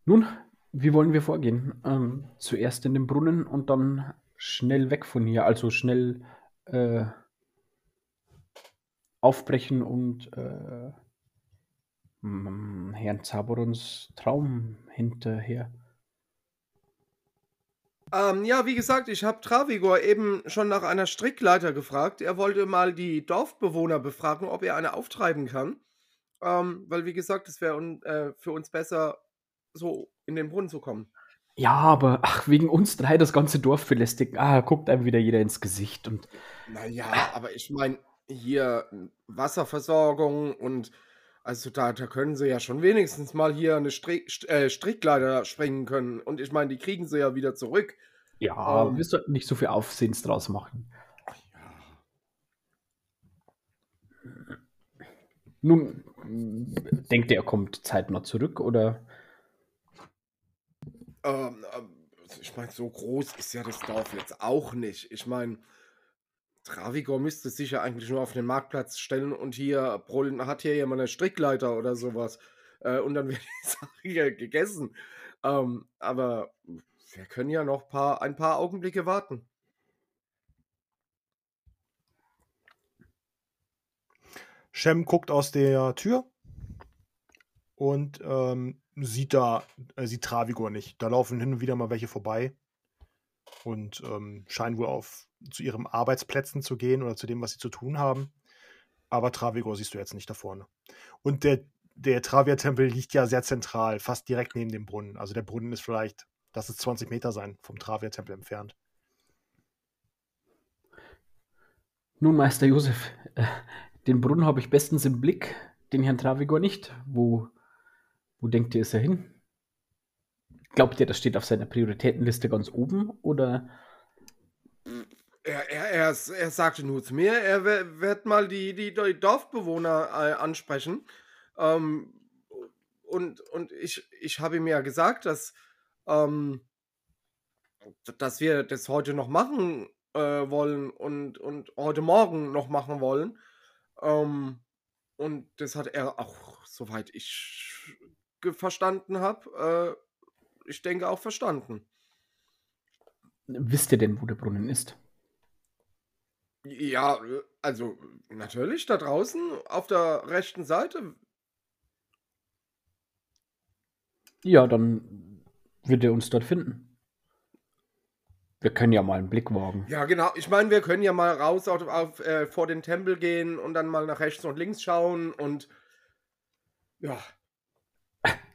Nun, wie wollen wir vorgehen? Ähm, zuerst in den Brunnen und dann schnell weg von hier. Also schnell äh, aufbrechen und äh, m- Herrn Zaborons Traum hinterher. Ähm, ja, wie gesagt, ich habe Travigor eben schon nach einer Strickleiter gefragt. Er wollte mal die Dorfbewohner befragen, ob er eine auftreiben kann. Ähm, weil, wie gesagt, es wäre äh, für uns besser, so in den Brunnen zu kommen. Ja, aber ach, wegen uns drei das ganze Dorf belästigen. Ah, guckt einem wieder jeder ins Gesicht und. Naja, aber ich meine, hier Wasserversorgung und also da, da können sie ja schon wenigstens mal hier eine Strick, äh, Strickleiter springen können. Und ich meine, die kriegen sie ja wieder zurück. Ja, ähm, wir sollten nicht so viel Aufsehens draus machen. Ja. Nun, denkt ihr, er kommt zeitnah zurück oder? Ähm, ähm, ich meine, so groß ist ja das Dorf jetzt auch nicht. Ich meine, Travigor müsste sich ja eigentlich nur auf den Marktplatz stellen und hier brüllen, hat hier jemand eine Strickleiter oder sowas. Äh, und dann *laughs* wird die Sache hier gegessen. Ähm, aber wir können ja noch paar, ein paar Augenblicke warten. Shem guckt aus der Tür und ähm, sieht da, äh, sieht Travigor nicht. Da laufen hin und wieder mal welche vorbei und ähm, scheinen wohl auf zu ihren Arbeitsplätzen zu gehen oder zu dem, was sie zu tun haben. Aber Travigor siehst du jetzt nicht da vorne. Und der, der Travia-Tempel liegt ja sehr zentral, fast direkt neben dem Brunnen. Also der Brunnen ist vielleicht, das ist 20 Meter sein, vom Travia-Tempel entfernt. Nun, Meister Josef, äh, den Brunnen habe ich bestens im Blick, den Herrn Travigor nicht. Wo, wo denkt ihr, ist er hin? Glaubt ihr, das steht auf seiner Prioritätenliste ganz oben oder? Er, er, er, er sagte nur zu mir, er wird mal die, die, die Dorfbewohner äh, ansprechen. Ähm, und und ich, ich habe ihm ja gesagt, dass, ähm, dass wir das heute noch machen äh, wollen und, und heute Morgen noch machen wollen. Ähm, und das hat er auch, soweit ich verstanden habe, äh, ich denke auch verstanden. Wisst ihr denn, wo der Brunnen ist? Ja, also natürlich da draußen auf der rechten Seite. Ja, dann wird er uns dort finden. Wir können ja mal einen Blick wagen. Ja, genau. Ich meine, wir können ja mal raus auf, auf äh, vor den Tempel gehen und dann mal nach rechts und links schauen und ja.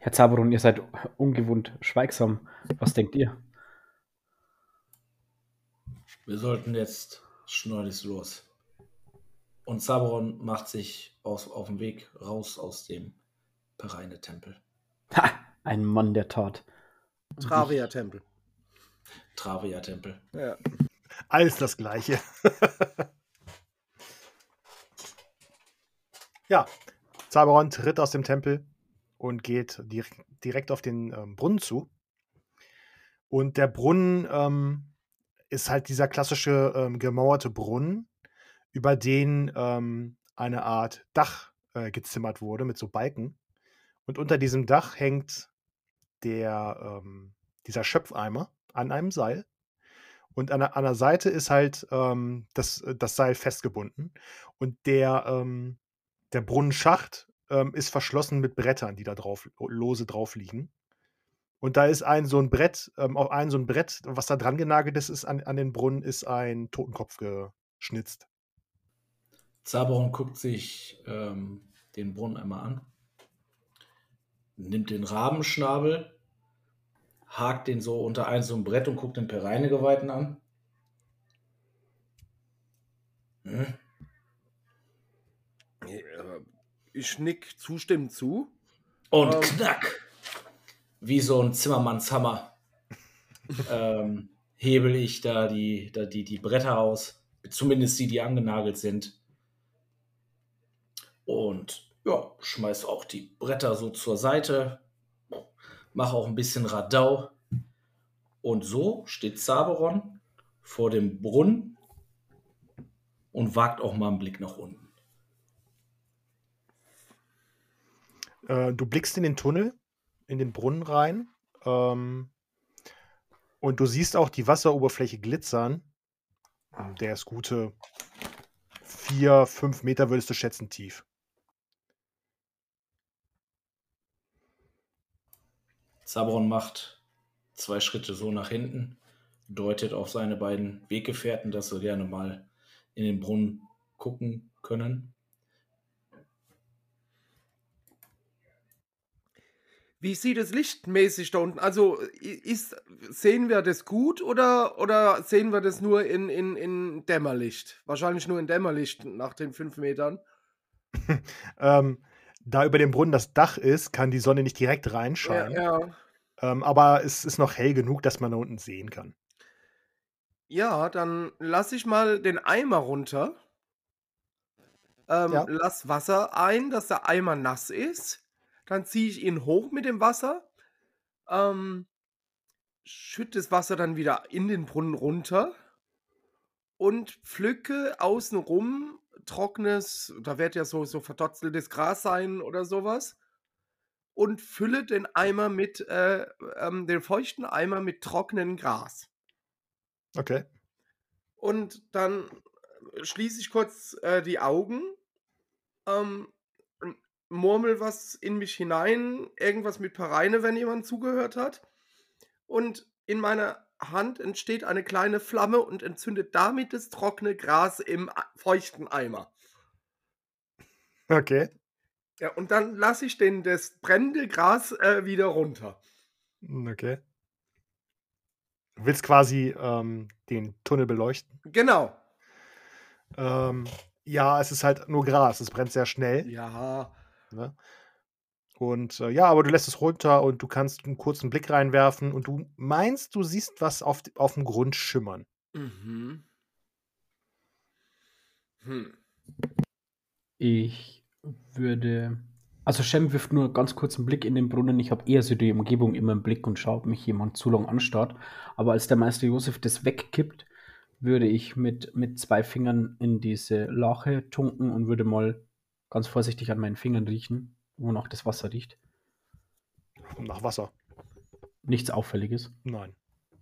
Herr Zaberon, ihr seid ungewohnt schweigsam. Was denkt ihr? Wir sollten jetzt schleunigst los. Und Zaberon macht sich aus, auf den Weg raus aus dem Pereine-Tempel. Ha! Ein Mann der Tat. Travia-Tempel. Travia-Tempel. Ja. Alles das Gleiche. *laughs* ja, Zaberon tritt aus dem Tempel und geht direkt auf den ähm, Brunnen zu. Und der Brunnen ähm, ist halt dieser klassische ähm, gemauerte Brunnen, über den ähm, eine Art Dach äh, gezimmert wurde mit so Balken. Und unter diesem Dach hängt der, ähm, dieser Schöpfeimer an einem Seil. Und an der, an der Seite ist halt ähm, das, äh, das Seil festgebunden. Und der, der Brunnenschacht ähm, ist verschlossen mit Brettern, die da drauf, lose drauf liegen. Und da ist ein so ein Brett, ähm, auf ein so ein Brett, was da dran genagelt ist, ist an, an den Brunnen, ist ein Totenkopf geschnitzt. Zaberon guckt sich ähm, den Brunnen einmal an, nimmt den Rabenschnabel, hakt den so unter ein so ein Brett und guckt den Pereinegeweihten an. Hm? Ich nick zustimmend zu. Und ähm. knack! Wie so ein Zimmermannshammer *laughs* ähm, hebel ich da die, da die, die Bretter aus. Zumindest die, die angenagelt sind. Und ja, schmeiß auch die Bretter so zur Seite mache auch ein bisschen Radau. Und so steht Saberon vor dem Brunnen und wagt auch mal einen Blick nach unten. Äh, du blickst in den Tunnel, in den Brunnen rein. Ähm, und du siehst auch die Wasseroberfläche glitzern. Der ist gute vier, fünf Meter, würdest du schätzen, tief. Sabron macht zwei Schritte so nach hinten, deutet auf seine beiden Weggefährten, dass sie gerne mal in den Brunnen gucken können. Wie sieht es lichtmäßig da unten? Also ist, sehen wir das gut oder, oder sehen wir das nur in, in, in Dämmerlicht? Wahrscheinlich nur in Dämmerlicht nach den fünf Metern. *laughs* ähm, da über dem Brunnen das Dach ist, kann die Sonne nicht direkt reinscheinen. Ja, ja. Ähm, aber es ist noch hell genug, dass man da unten sehen kann. Ja, dann lasse ich mal den Eimer runter. ähm, Ja. lass Wasser ein, dass der Eimer nass ist. Dann ziehe ich ihn hoch mit dem Wasser. Ähm, schütte das Wasser dann wieder in den Brunnen runter und pflücke außenrum trockenes, da wird ja so, so verdotzeltes Gras sein oder sowas. Und fülle den Eimer mit, äh, ähm, den feuchten Eimer mit trockenem Gras. Okay. Und dann schließe ich kurz äh, die Augen, ähm, murmel was in mich hinein, irgendwas mit Pareine, wenn jemand zugehört hat. Und in meiner Hand entsteht eine kleine Flamme und entzündet damit das trockene Gras im a- feuchten Eimer. Okay. Ja, und dann lasse ich den, das brennende Gras äh, wieder runter. Hm, Okay. Du willst quasi ähm, den Tunnel beleuchten. Genau. Ähm, ja, es ist halt nur Gras, es brennt sehr schnell. Ja. Ne? Und äh, ja, aber du lässt es runter und du kannst einen kurzen Blick reinwerfen und du meinst, du siehst was auf, auf dem Grund schimmern. Mhm. Hm. Ich würde. Also Shem wirft nur ganz kurz einen Blick in den Brunnen. Ich habe eher so die Umgebung immer im Blick und schaue, ob mich jemand zu lang anstarrt. Aber als der Meister Josef das wegkippt, würde ich mit, mit zwei Fingern in diese Lache tunken und würde mal ganz vorsichtig an meinen Fingern riechen, wonach das Wasser riecht. Nach Wasser. Nichts Auffälliges. Nein.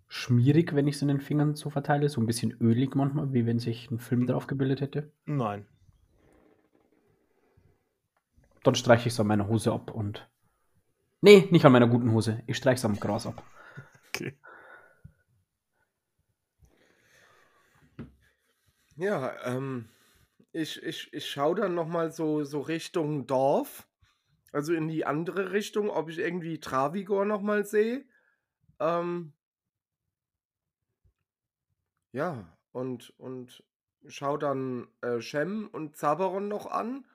Schmierig, wenn ich es in den Fingern so verteile. So ein bisschen ölig manchmal, wie wenn sich ein Film drauf gebildet hätte. Nein. Dann streiche ich es an meiner Hose ab und. Nee, nicht an meiner guten Hose. Ich streiche es am Gras ab. *laughs* Okay. Ja, ähm, ich, ich, ich schaue dann nochmal so, so Richtung Dorf. Also in die andere Richtung, ob ich irgendwie Travigor nochmal sehe. Ähm, ja, und, und schau dann äh, Shem und Zaberon noch an.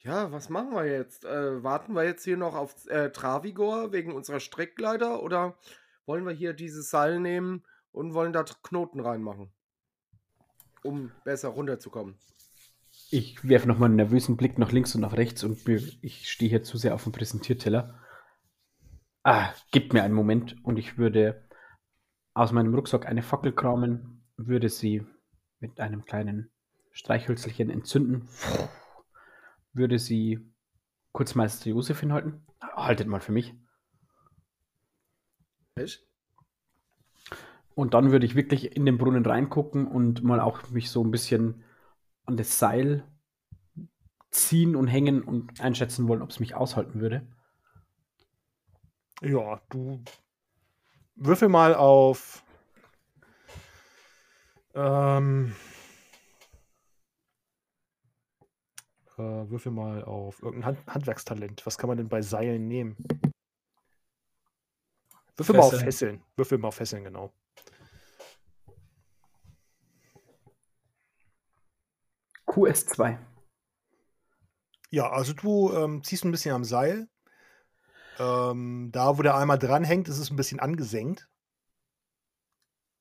Ja, was machen wir jetzt? Äh, warten wir jetzt hier noch auf äh, Travigor wegen unserer Strickleiter oder wollen wir hier dieses Seil nehmen und wollen da Knoten reinmachen? Um besser runterzukommen. Ich werfe nochmal einen nervösen Blick nach links und nach rechts und ich stehe hier zu sehr auf dem Präsentierteller. Ah, gib mir einen Moment und ich würde aus meinem Rucksack eine Fackel kramen, würde sie mit einem kleinen Streichhölzelchen entzünden, würde sie kurz Meister Josef hinhalten. Haltet mal für mich. Und dann würde ich wirklich in den Brunnen reingucken und mal auch mich so ein bisschen an das Seil ziehen und hängen und einschätzen wollen, ob es mich aushalten würde. Ja, du würfel mal auf. Ähm, äh, würfel mal auf irgendein Hand Handwerkstalent. Was kann man denn bei Seilen nehmen? Würfel mal auf Fesseln. Fesseln. Würfel mal auf Fesseln, genau. QS2. Ja, also du ähm, ziehst ein bisschen am Seil. Ähm, da, wo der Eimer dranhängt, ist es ein bisschen angesenkt.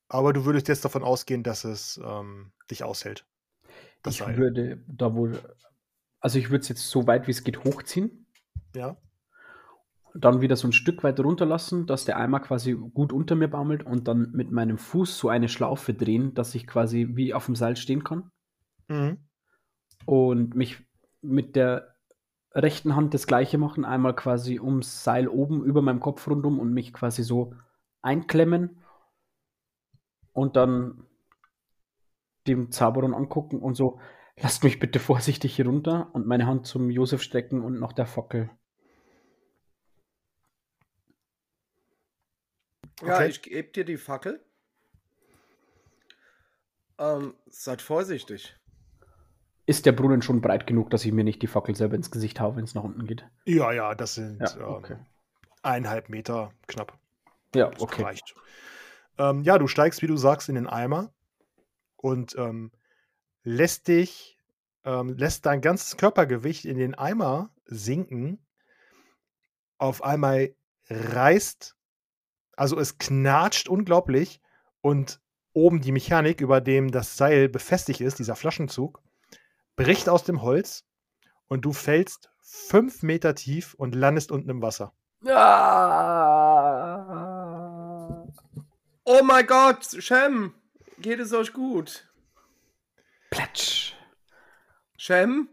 Aber du würdest jetzt davon ausgehen, dass es ähm, dich aushält. Das Ich Seil. würde da wohl, also ich würde es jetzt so weit wie es geht hochziehen, Ja. dann wieder so ein Stück weit runterlassen, dass der Eimer quasi gut unter mir baumelt und dann mit meinem Fuß so eine Schlaufe drehen, dass ich quasi wie auf dem Seil stehen kann. Mhm. Und mich mit der rechten Hand das gleiche machen, einmal quasi ums Seil oben über meinem Kopf rundum und mich quasi so einklemmen und dann dem Zaberon angucken und so, lasst mich bitte vorsichtig hier runter und meine Hand zum Josef strecken und nach der Fackel. Ja, Okay. ich gebe dir die Fackel. Ähm, seid vorsichtig. Ist der Brunnen schon breit genug, dass ich mir nicht die Fackel selber ins Gesicht haue, wenn es nach unten geht? Ja, ja, das sind Ja, okay. ähm, eineinhalb Meter knapp. Ja, Das okay. reicht. Ähm, ja, du steigst, wie du sagst, in den Eimer und ähm, lässt dich, ähm, lässt dein ganzes Körpergewicht in den Eimer sinken. Auf einmal reißt, also es knatscht unglaublich und oben die Mechanik, über dem das Seil befestigt ist, dieser Flaschenzug, bricht aus dem Holz und du fällst fünf Meter tief und landest unten im Wasser. Ah. Oh mein Gott, Shem, geht es euch gut? Platsch. Shem?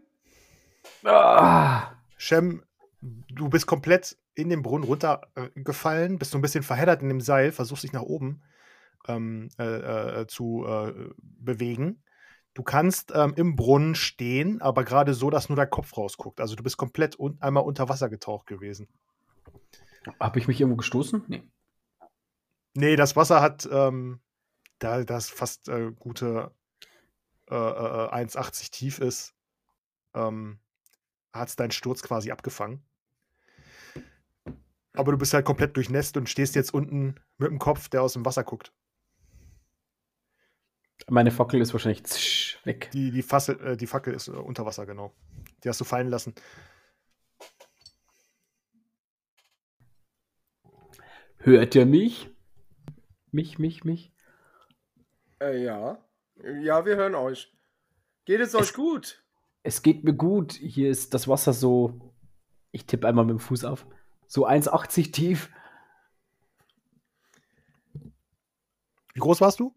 Ah. Shem, du bist komplett in den Brunnen runtergefallen, bist so ein bisschen verheddert in dem Seil, versuchst dich nach oben ähm, äh, äh, zu äh, bewegen. Du kannst ähm, im Brunnen stehen, aber gerade so, dass nur der Kopf rausguckt. Also du bist komplett un einmal unter Wasser getaucht gewesen. Habe ich mich irgendwo gestoßen? Nee. Nee, das Wasser hat ähm, da das fast äh, gute äh, äh, 1,80 tief ist, ähm, hat es deinen Sturz quasi abgefangen. Aber du bist halt komplett durchnässt und stehst jetzt unten mit dem Kopf, der aus dem Wasser guckt. Meine Fackel ist wahrscheinlich zisch, weg. Die, die, Fassel, äh, die Fackel ist äh, unter Wasser, genau. Die hast du fallen lassen. Hört ihr mich? Mich, mich, mich? Äh, ja. Ja, wir hören euch. Geht es euch Es- gut? Es geht mir gut. Hier ist das Wasser so. Ich tippe einmal mit dem Fuß auf. So 1,80 tief. Wie groß warst du?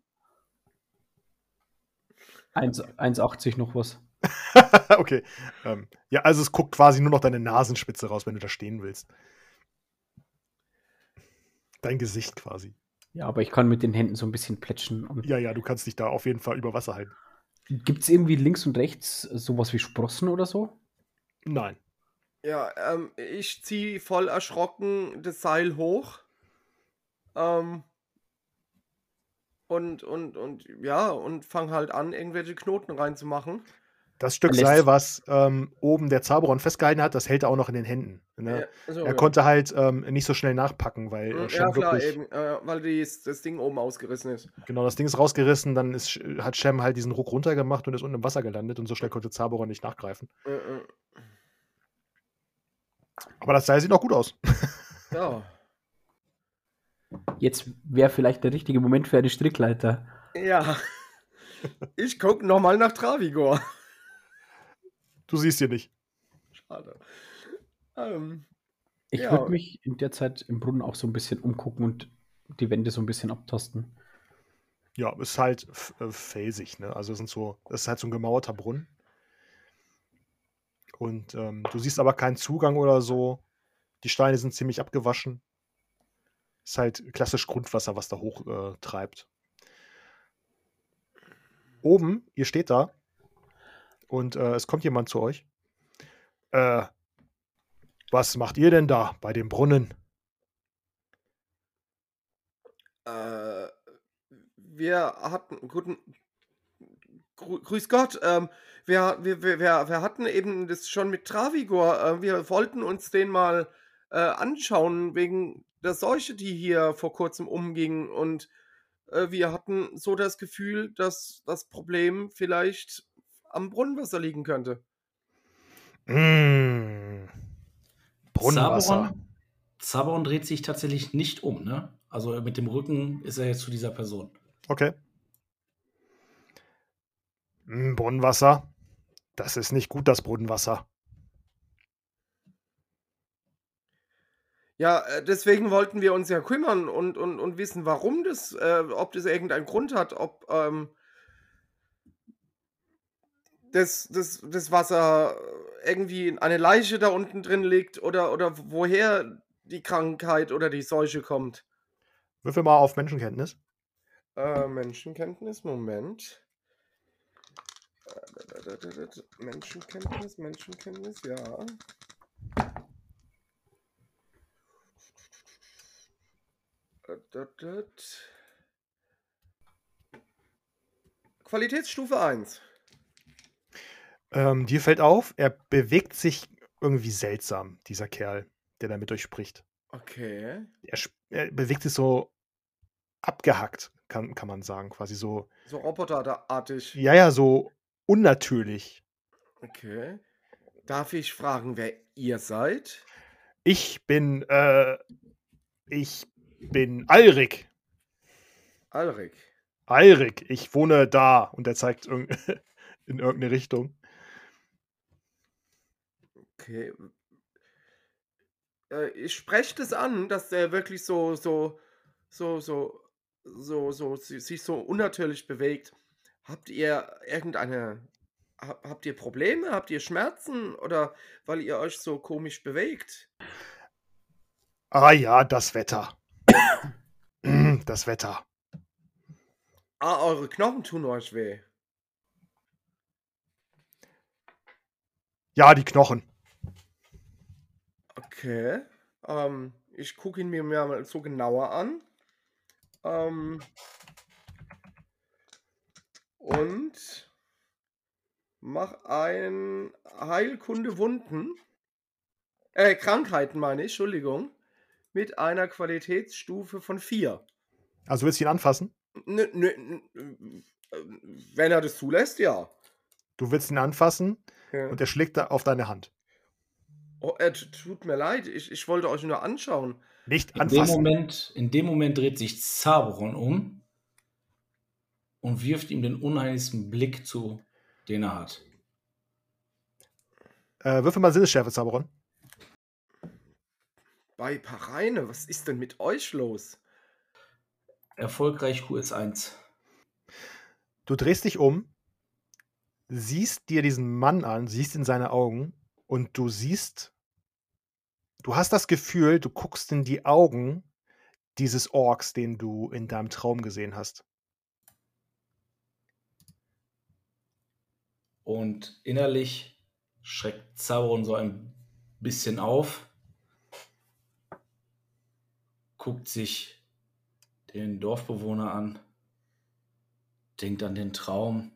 1 1,80 noch was. *laughs* okay. Ähm, ja, also es guckt quasi nur noch deine Nasenspitze raus, wenn du da stehen willst. Dein Gesicht quasi. Ja, aber ich kann mit den Händen so ein bisschen plätschen. Und Ja, ja, du kannst dich da auf jeden Fall über Wasser halten. Gibt es irgendwie links und rechts sowas wie Sprossen oder so? Nein. Ja, ähm, ich ziehe voll erschrocken das Seil hoch. Ähm, und, und, und, ja, und fang halt an, irgendwelche Knoten reinzumachen. Das Stück lässt- Seil, was ähm, oben der Zaberon festgehalten hat, das hält er auch noch in den Händen. Ne? Ja, so, er ja. konnte halt ähm, nicht so schnell nachpacken, weil äh, Ja, Shem klar, wirklich, eben, äh, weil dies, das Ding oben ausgerissen ist. genau, das Ding ist rausgerissen, dann ist, hat Shem halt diesen Ruck runtergemacht und ist unten im Wasser gelandet und so schnell konnte Zaberon nicht nachgreifen. Äh, äh, Aber das Seil sieht noch gut aus. *laughs* ja. Jetzt wäre vielleicht der richtige Moment für eine Strickleiter. Ja. Ich guck nochmal nach Travigor. Du siehst hier nicht. Schade. Ähm, Ich Ja. würde mich in der Zeit im Brunnen auch so ein bisschen umgucken und die Wände so ein bisschen abtasten. Ja, ist halt äh, felsig, ne? Also es sind so, das ist halt so ein gemauerter Brunnen. Und ähm, du siehst aber keinen Zugang oder so. Die Steine sind ziemlich abgewaschen. Ist halt klassisch Grundwasser, was da hoch äh, treibt. Oben, ihr steht da und äh, es kommt jemand zu euch. Äh, was macht ihr denn da bei dem Brunnen? äh, wir hatten, guten, Grü grüß Gott, ähm, wir, wir, wir, wir, wir hatten eben das schon mit Travigor, äh, wir wollten uns den mal äh, anschauen wegen der Seuche, die hier vor kurzem umging und äh, wir hatten so das Gefühl, dass das Problem vielleicht am Brunnenwasser liegen könnte. Mmh. Brunnenwasser. Zaberon dreht sich tatsächlich nicht um, ne? Also mit dem Rücken ist er jetzt zu dieser Person. Okay. Hm, Brunnenwasser. Das ist nicht gut, das Brunnenwasser. Ja, äh, deswegen wollten wir uns ja kümmern und, und, und wissen, warum das, äh, ob das irgendeinen Grund hat, ob ähm, das, das, das Wasser irgendwie eine Leiche da unten drin liegt oder, oder woher die Krankheit oder die Seuche kommt. Würfel mal auf Menschenkenntnis. Äh, Menschenkenntnis, Moment. Äh, Menschenkenntnis, Menschenkenntnis, ja. Äh, da, da, da. Qualitätsstufe 1. Ähm, dir fällt auf, er bewegt sich irgendwie seltsam, dieser Kerl, der da mit euch spricht. Okay. Er, er bewegt sich so abgehackt, kann, kann man sagen. Quasi so, So roboterartig. ja, ja, so unnatürlich. Okay. Darf ich fragen, wer ihr seid? Ich bin, äh, ich bin Alrik. Alrik. Alrik, ich wohne da. Und er zeigt *laughs* in irgendeine Richtung. Okay. Äh, ich spreche das an, dass der wirklich so, so, so, so, so, so, si- sich so unnatürlich bewegt. Habt ihr irgendeine, ha- habt ihr Probleme? Habt ihr Schmerzen? Oder weil ihr euch so komisch bewegt? Ah ja, das Wetter. *clears throat* Das Wetter. Ah, eure Knochen tun euch weh. Ja, die Knochen. Okay. Ähm, ich gucke ihn mir mal so genauer an. Ähm, und mach ein Heilkunde Wunden. Äh, Krankheiten meine ich, Entschuldigung. Mit einer Qualitätsstufe von 4. Also willst du ihn anfassen? N n wenn er das zulässt, ja. Du willst ihn anfassen ja. und er schlägt da auf deine Hand. Oh, äh, tut mir leid, ich, ich wollte euch nur anschauen. Nicht In dem, anfassen. Moment, in dem Moment dreht sich Zaberon um und wirft ihm den unheimlichsten Blick zu, den er hat. Äh, würfel mal Sinnesschärfe, Zaberon. Bei Pareine, was ist denn mit euch los? Erfolgreich QS1. Du drehst dich um, siehst dir diesen Mann an, siehst in seine Augen und du siehst, du hast das Gefühl, du guckst in die Augen dieses Orks, den du in deinem Traum gesehen hast. Und innerlich schreckt Zaberon so ein bisschen auf, guckt sich den Dorfbewohner an, denkt an den Traum.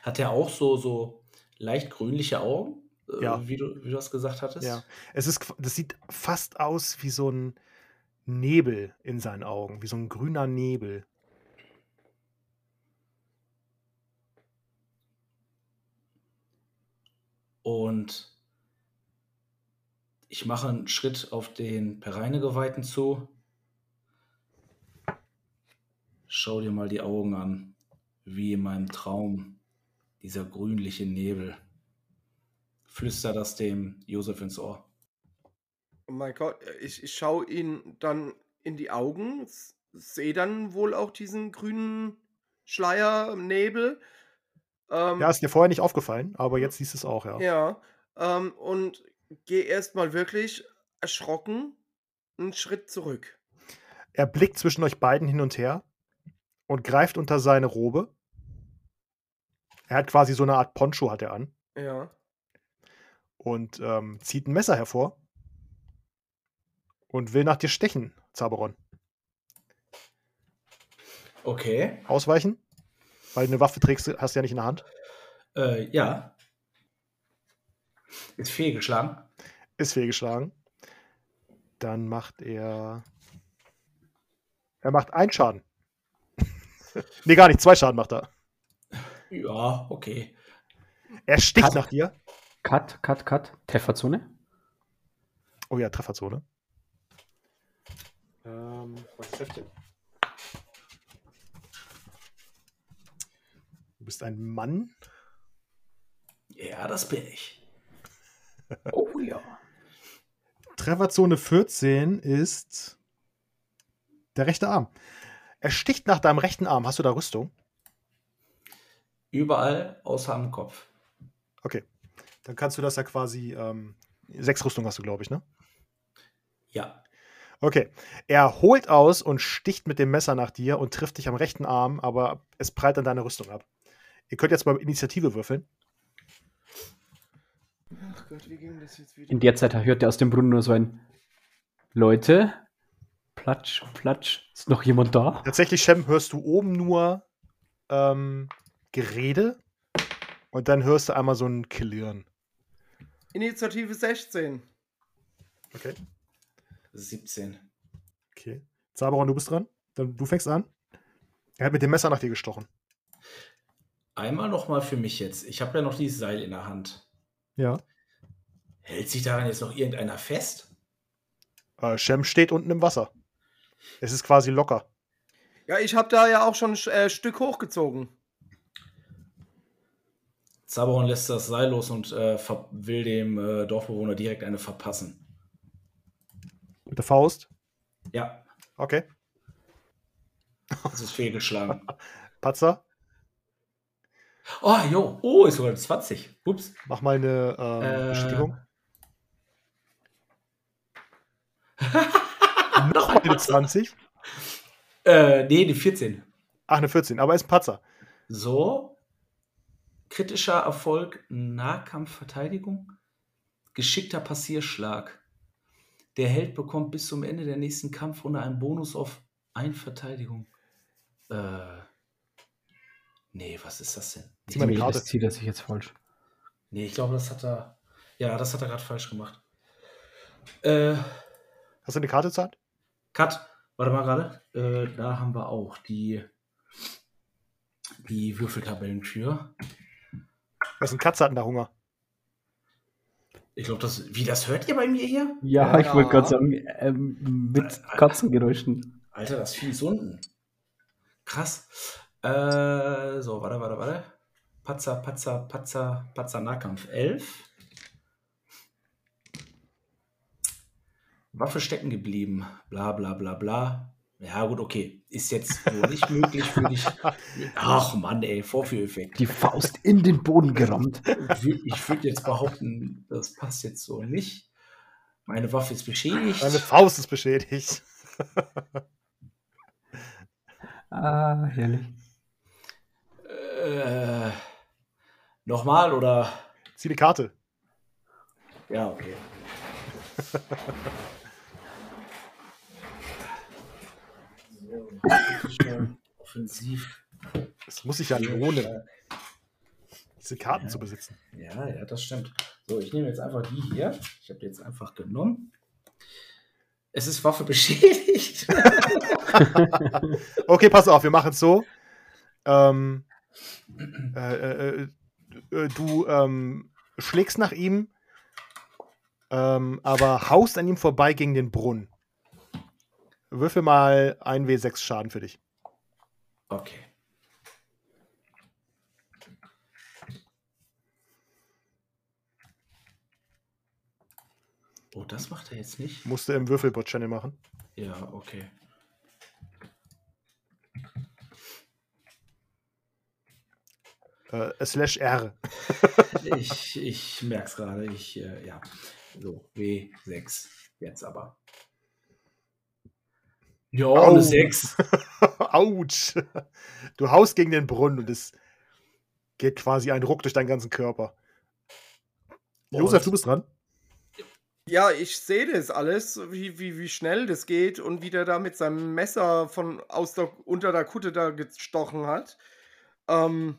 Hat er auch so, so leicht grünliche Augen, äh, Ja. wie, du, wie du das gesagt hattest? Ja. Es ist, das sieht fast aus wie so ein Nebel in seinen Augen, wie so ein grüner Nebel. Und ich mache einen Schritt auf den Pereinegeweihten zu. Schau dir mal die Augen an, wie in meinem Traum, dieser grünliche Nebel. Flüster das dem Josef ins Ohr. Oh mein Gott, ich, ich schaue ihn dann in die Augen, sehe dann wohl auch diesen grünen Schleier, Nebel. Ähm, Ja, ist dir vorher nicht aufgefallen, aber jetzt siehst du es auch, ja. ja, ähm, und gehe erstmal wirklich erschrocken einen Schritt zurück. Er blickt zwischen euch beiden hin und her und greift unter seine Robe. Er hat quasi so eine Art Poncho hat er an Ja. und ähm, zieht ein Messer hervor und will nach dir stechen, Zaberon. Okay. Ausweichen? Weil eine Waffe trägst hast du ja nicht in der Hand. Äh, ja. Ist fehlgeschlagen. Ist fehlgeschlagen. Dann macht er. Er macht einen Schaden. *laughs* nee, gar nicht. Zwei Schaden macht er. Ja, okay. Er sticht Cut. nach dir. Cut, cut, cut. Trefferzone. Oh ja, Trefferzone. Ähm, was trifft denn? Du bist ein Mann. Ja, das bin ich. *laughs* Oh ja. Trefferzone 14 ist der rechte Arm. Er sticht nach deinem rechten Arm. Hast du da Rüstung? Überall außer am Kopf. Okay. Dann kannst du das ja quasi. Ähm, sechs Rüstung hast du, glaube ich, ne? Ja. Okay. Er holt aus und sticht mit dem Messer nach dir und trifft dich am rechten Arm, aber es prallt an deiner Rüstung ab. Ihr könnt jetzt mal Initiative würfeln. Ach Gott, wie ging das jetzt wieder? In der Zeit hört er aus dem Brunnen nur so ein Leute, platsch, platsch. Ist noch jemand da? Tatsächlich, Shem, hörst du oben nur ähm, Gerede und dann hörst du einmal so ein Klirren. Initiative 16. Okay. 17. Okay. Zaberon, du bist dran. Dann, du fängst an. Er hat mit dem Messer nach dir gestochen. Einmal noch mal für mich jetzt. Ich habe ja noch dieses Seil in der Hand. Ja. Hält sich daran jetzt noch irgendeiner fest? Äh, Shem steht unten im Wasser. Es ist quasi locker. Ja, ich habe da ja auch schon ein äh, Stück hochgezogen. Zaberon lässt das Seil los und äh, will dem äh, Dorfbewohner direkt eine verpassen. Mit der Faust. Ja, Okay. das ist fehlgeschlagen. *laughs* Patzer, Oh, jo. Oh, ist sogar eine 20. Ups. mach mal eine ähm, Äh. Bestätigung. *laughs* Eine 20. Äh, nee, die 14. Ach, eine 14, aber ist ein Patzer. So. Kritischer Erfolg, Nahkampfverteidigung. Geschickter Passierschlag. Der Held bekommt bis zum Ende der nächsten Kampfrunde einen Bonus auf ein Verteidigung. Äh. Nee, was ist das denn? Zieh mal eine Nee, Karte. das zieht er sich jetzt falsch. Nee, ich glaube, das hat er. Ja, das hat er gerade falsch gemacht. Äh, Hast du eine Karte Zeit? Cut. Warte mal gerade. Äh, da haben wir auch die, die Würfeltabellen für. Was ein Katze hat denn da Hunger? Ich glaube, das. Wie, das hört ihr bei mir hier? Ja, ich wollte Ja. gerade sagen, ähm, mit Katzengeräuschen. Alter, das Vieh ist unten. Krass. Äh, so, warte, warte, warte. Patzer, Patzer, Patzer, Patzer Nahkampf 11. Waffe stecken geblieben. Bla, bla, bla, bla. Ja, gut, okay. Ist jetzt so nicht möglich, würde ich. *laughs* Ach Mann, ey, Vorführeffekt. Die Faust in den Boden gerammt. Ich würde jetzt behaupten, das passt jetzt so nicht. Meine Waffe ist beschädigt. Deine Faust ist beschädigt. *laughs* Ah, herrlich. Äh, Nochmal oder? Zieh eine Karte. Ja, okay. *laughs* offensiv. Es muss sich ja lohnen, diese Karten zu besitzen. Ja, ja, das stimmt. So, ich nehme jetzt einfach die hier. Ich habe die jetzt einfach genommen. Es ist Waffe beschädigt. *laughs* Okay, pass auf, wir machen es so. Ähm, äh, äh, äh, du ähm, schlägst nach ihm, ähm, aber haust an ihm vorbei gegen den Brunnen. Würfel mal ein W6 Schaden für dich. Okay. Oh, das macht er jetzt nicht? Musst du im Würfelbot-Channel machen. Ja, okay. Äh, slash R. Ich, ich merke es gerade. Ich, äh, ja. So, W6. Jetzt aber. Ja, Au. eine 6. *laughs* Autsch. Du haust gegen den Brunnen und es geht quasi ein Ruck durch deinen ganzen Körper. Josef, Und- du bist dran. Ja, ich sehe das alles, wie, wie, wie schnell das geht und wie der da mit seinem Messer von aus der, unter der Kutte da gestochen hat. Ähm,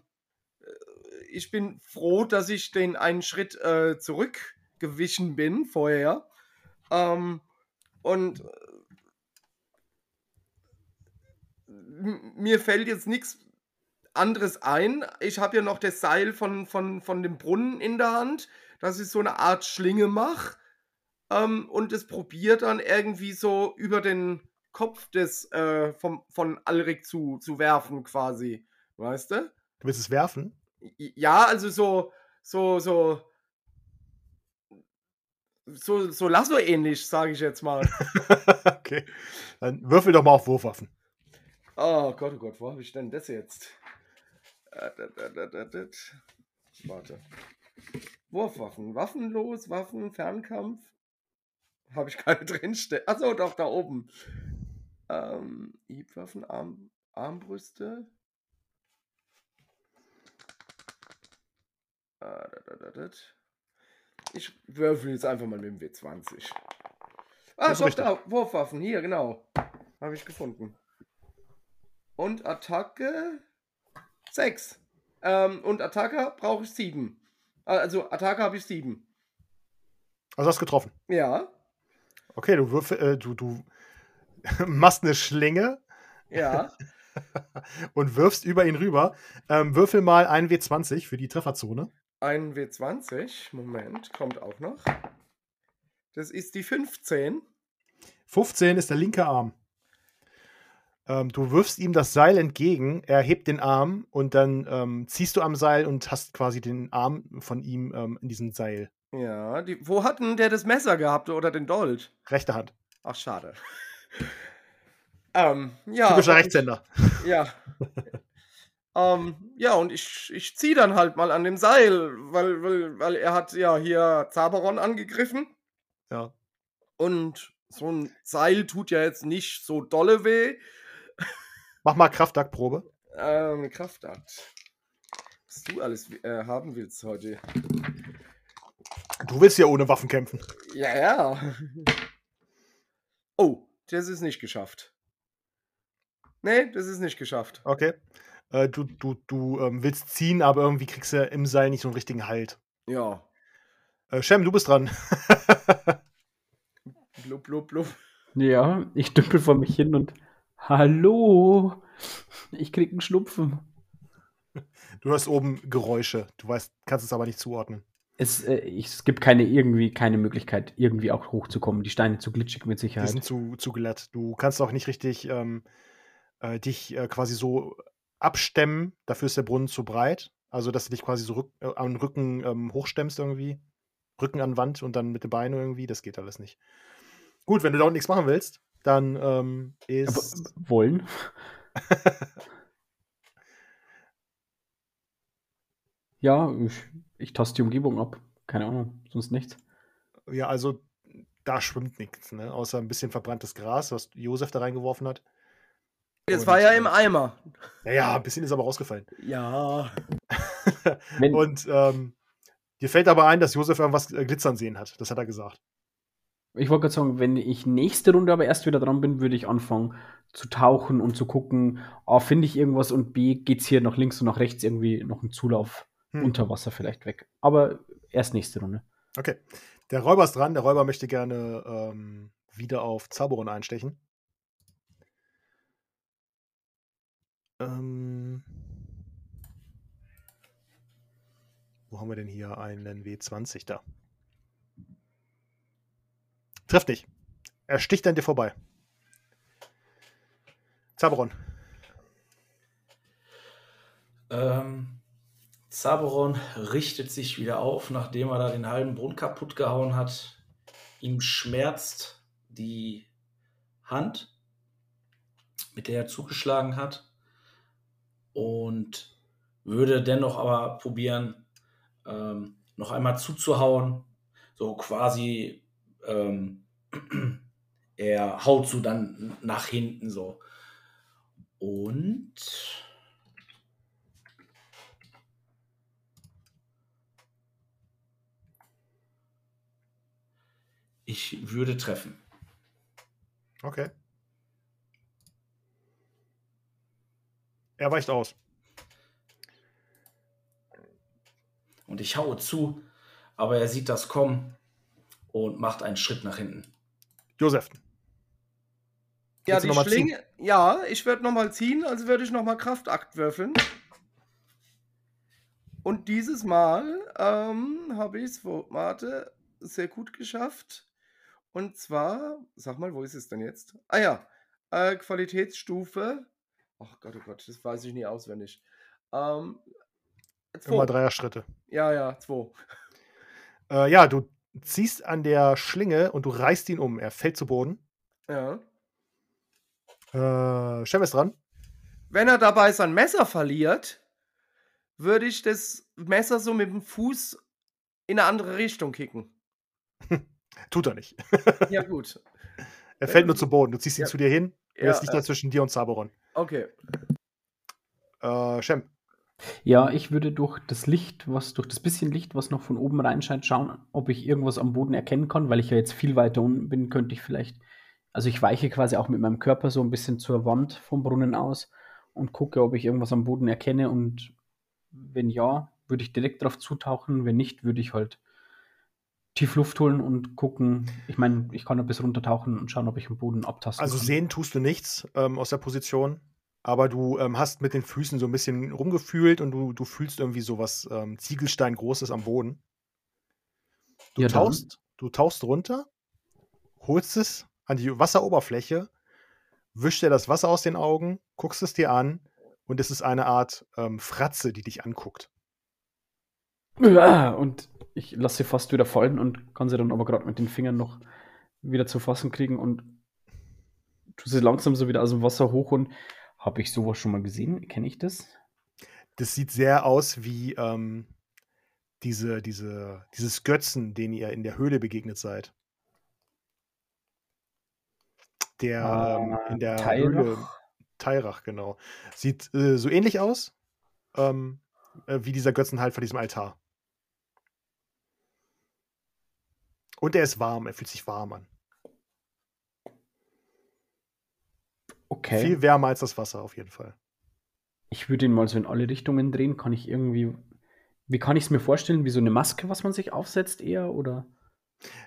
äh, ich bin froh, dass ich den einen Schritt äh, zurückgewichen bin vorher. Ähm, und äh, m- mir fällt jetzt nichts anderes ein. Ich habe ja noch das Seil von, von, von dem Brunnen in der Hand, dass ich so eine Art Schlinge mache ähm, und es probiert dann irgendwie so über den Kopf des äh, vom, von Alrik zu, zu werfen, quasi. Weißt du? Du willst es werfen? Ja, also so, so, so. So, so Lasso-ähnlich, sage ich jetzt mal. *laughs* okay. Dann würfel doch mal auf Wurfwaffen. Oh Gott, oh Gott, wo habe ich denn das jetzt? Äh. Warte. Wurfwaffen. Waffenlos, Waffen, Fernkampf. Habe ich keine *laughs* drinstehen. Achso, doch, da oben. Ähm, Hiebwaffen, Arm, Armbrüste. Äh. Ich würfel jetzt einfach mal mit dem W20. Ah, doch, da, Wurfwaffen. Hier, genau. Habe ich gefunden. Und Attacke 6. Ähm, und Attacke brauche ich 7. Also Attacke habe ich 7. Also hast getroffen. Ja, Okay, du würfel, äh, du, du *laughs* machst eine Schlinge ja. *laughs* und wirfst über ihn rüber. Ähm, würfel mal ein W20 für die Trefferzone. Ein W20. Moment, kommt auch noch. Das ist die 15. 15 ist der linke Arm. Ähm, du wirfst ihm das Seil entgegen, er hebt den Arm und dann ähm, ziehst du am Seil und hast quasi den Arm von ihm ähm, in diesem Seil. Ja, die, wo hat denn der das Messer gehabt oder den Dolch? Rechte Hand. Ach, schade. *laughs* ähm, ja. Typischer Rechtshänder. *laughs* Ja. ähm, ja, und ich, ich ziehe dann halt mal an dem Seil, weil, weil, weil er hat ja hier Zaberon angegriffen. Ja. Und so ein Seil tut ja jetzt nicht so dolle weh. Mach mal Kraftakt-Probe. Ähm, eine Kraftart. Was du alles äh, haben willst heute. Du willst ja ohne Waffen kämpfen. Ja, ja. *laughs* Oh, das ist nicht geschafft. Nee, das ist nicht geschafft. Okay. Äh, du du, du ähm, willst ziehen, aber irgendwie kriegst du im Seil nicht so einen richtigen Halt. Ja. Äh, Shem, du bist dran. *laughs* Blub, blub, blub. Ja, ich dümpel vor mich hin und Hallo, ich krieg einen Schnupfen. Du hörst oben Geräusche. Du weißt, kannst es aber nicht zuordnen. Es, äh, es gibt keine irgendwie keine Möglichkeit, irgendwie auch hochzukommen. Die Steine zu glitschig mit Die Sicherheit. sind zu, zu glatt. Du kannst auch nicht richtig ähm, äh, dich äh, quasi so abstemmen. Dafür ist der Brunnen zu breit. Also, dass du dich quasi so rück, äh, am Rücken ähm, hochstemmst irgendwie. Rücken an Wand und dann mit den Beinen irgendwie. Das geht alles nicht. Gut, wenn du da unten nichts machen willst, dann ähm, Aber, ist. wollen? *laughs* ja, ich, ich taste die Umgebung ab. Keine Ahnung, sonst nichts. Ja, also da schwimmt nichts, ne? Außer ein bisschen verbranntes Gras, was Josef da reingeworfen hat. Das Und, war ja im Eimer. Naja, ein bisschen ist aber rausgefallen. Ja. *laughs* Und ähm, dir fällt aber ein, dass Josef irgendwas äh, glitzern sehen hat. Das hat er gesagt. Ich wollte gerade sagen, wenn ich nächste Runde aber erst wieder dran bin, würde ich anfangen zu tauchen und zu gucken, A, finde ich irgendwas und B, geht's hier nach links und nach rechts irgendwie noch ein Zulauf Hm. unter Wasser vielleicht weg. Aber erst nächste Runde. Okay. Der Räuber ist dran. Der Räuber möchte gerne ähm, wieder auf Zaboron einstechen. Ähm, wo haben wir denn hier einen W20 da? Trifft nicht. Er sticht an dir vorbei. Zaboron. Ähm, Zaberon richtet sich wieder auf, nachdem er da den halben Brunnen kaputt gehauen hat. Ihm schmerzt die Hand, mit der er zugeschlagen hat. Und würde dennoch aber probieren, ähm, noch einmal zuzuhauen. So quasi, ähm, *clears throat* er haut so dann nach hinten so. Und ich würde treffen. Okay. Er weicht aus. Und ich haue zu, aber er sieht das kommen und macht einen Schritt nach hinten. Josef. Ja, die ziehen? Schlinge. Ja, ich werde nochmal ziehen, also würde ich nochmal Kraftakt würfeln. Und dieses Mal ähm, habe ich es, warte, sehr gut geschafft. Und zwar, sag mal, wo ist es denn jetzt? Ah ja, äh, Qualitätsstufe. Ach Gott, oh Gott, das weiß ich nie auswendig. Ähm, zwei. Immer Dreier-Schritte. Ja, ja, zwei. Äh, ja, du ziehst an der Schlinge und du reißt ihn um. Er fällt zu Boden. Ja. Äh, Shem ist dran. Wenn er dabei sein Messer verliert, würde ich das Messer so mit dem Fuß in eine andere Richtung kicken. *laughs* Tut er nicht. Ja, gut. *laughs* Er fällt nur zu Boden. Du ziehst ihn Ja. zu dir hin. Er Ja, ist nicht äh, da zwischen dir und Zaboron. okay. Äh, Shem. Ja, ich würde durch das Licht, was durch das bisschen Licht, was noch von oben reinscheint, schauen, ob ich irgendwas am Boden erkennen kann, weil ich ja jetzt viel weiter unten bin, könnte ich vielleicht, also ich weiche quasi auch mit meinem Körper so ein bisschen zur Wand vom Brunnen aus und gucke, ob ich irgendwas am Boden erkenne und wenn ja, würde ich direkt drauf zutauchen, wenn nicht, würde ich halt tief Luft holen und gucken. Ich meine, ich kann ein bisschen runtertauchen und schauen, ob ich am Boden abtasten Also kann. sehen tust du nichts ähm, aus der Position. Aber du ähm, hast mit den Füßen so ein bisschen rumgefühlt und du, du fühlst irgendwie sowas ähm, Ziegelstein-Großes am Boden. Du Ja, tauchst, du tauchst runter, holst es an die Wasseroberfläche wischt dir das Wasser aus den Augen, guckst es dir an und es ist eine Art ähm, Fratze, die dich anguckt. Ja, Und ich lasse sie fast wieder fallen und kann sie dann aber gerade mit den Fingern noch wieder zu fassen kriegen und tu sie langsam so wieder aus dem Wasser hoch und habe ich sowas schon mal gesehen? Kenne ich das? Das sieht sehr aus wie ähm, diese, diese, dieses Götzen, den ihr in der Höhle begegnet seid. Der ähm, in der Höhle. Tairach? Tairach, genau. Sieht äh, so ähnlich aus ähm, äh, wie dieser Götzen halt vor diesem Altar. Und er ist warm, er fühlt sich warm an. Okay. Viel wärmer als das Wasser auf jeden Fall. Ich würde ihn mal so in alle Richtungen drehen. Kann ich irgendwie. Wie kann ich es mir vorstellen? Wie so eine Maske, was man sich aufsetzt, eher? Oder?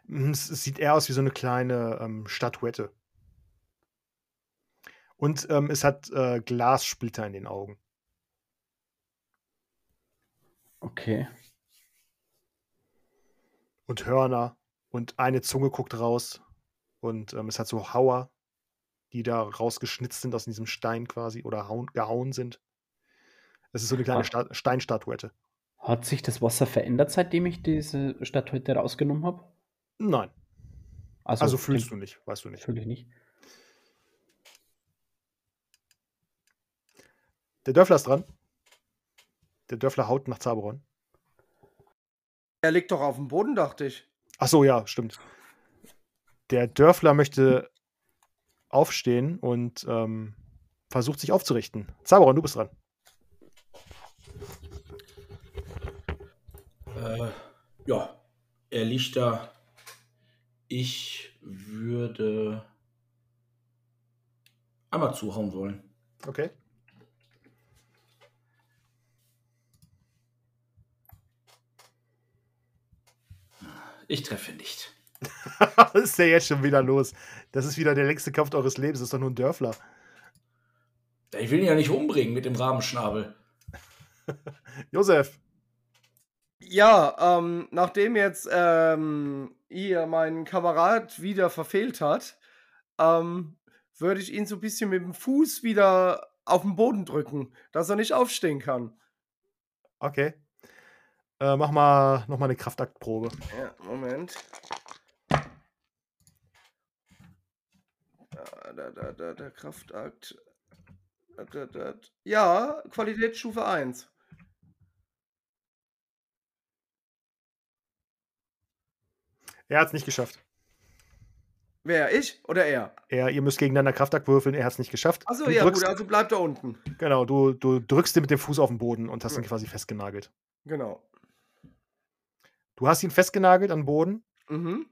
Es es sieht eher aus wie so eine kleine ähm, Statuette. Und ähm, es hat äh, Glassplitter in den Augen. Okay. Und Hörner. Und eine Zunge guckt raus. Und ähm, es hat so Hauer, die da rausgeschnitzt sind aus diesem Stein quasi oder hauen, gehauen sind. Es ist so eine kleine. Sta Steinstatuette. Hat sich das Wasser verändert, seitdem ich diese Statuette rausgenommen habe? Nein. Also, Also fühlst du nicht, weißt du nicht. Fühle ich nicht. Der Dörfler ist dran. Der Dörfler haut nach Zaberon. Er liegt doch auf dem Boden, dachte ich. Ach so, ja, stimmt. Der Dörfler möchte aufstehen und ähm, versucht sich aufzurichten. Zaberon, du bist dran. Äh, ja, er liegt da. Ich würde einmal zuhauen wollen. Okay. Ich treffe nicht. *laughs* Was ist denn jetzt schon wieder los? Das ist wieder der längste Kampf eures Lebens. Das ist doch nur ein Dörfler. Ich will ihn ja nicht umbringen mit dem Rabenschnabel. *laughs* Josef. Ja, ähm, nachdem jetzt ähm, ihr meinen Kamerad wieder verfehlt hat, ähm, würde ich ihn so ein bisschen mit dem Fuß wieder auf den Boden drücken, dass er nicht aufstehen kann. Okay. Äh, mach mal nochmal eine Kraftaktprobe. Ja, Moment. Da, da, da, da, der Kraftakt. Da, da, da. Ja, Qualitätsstufe 1. Er hat es nicht geschafft. Wer, ich oder er? Er, ihr müsst gegeneinander Kraftakt würfeln. Er hat es nicht geschafft. Achso, ja, drückst, gut, also bleibt er unten. Genau, du, du drückst ihn mit dem Fuß auf den Boden und hast ihn quasi festgenagelt. Genau. Du hast ihn festgenagelt an den Boden. Mhm.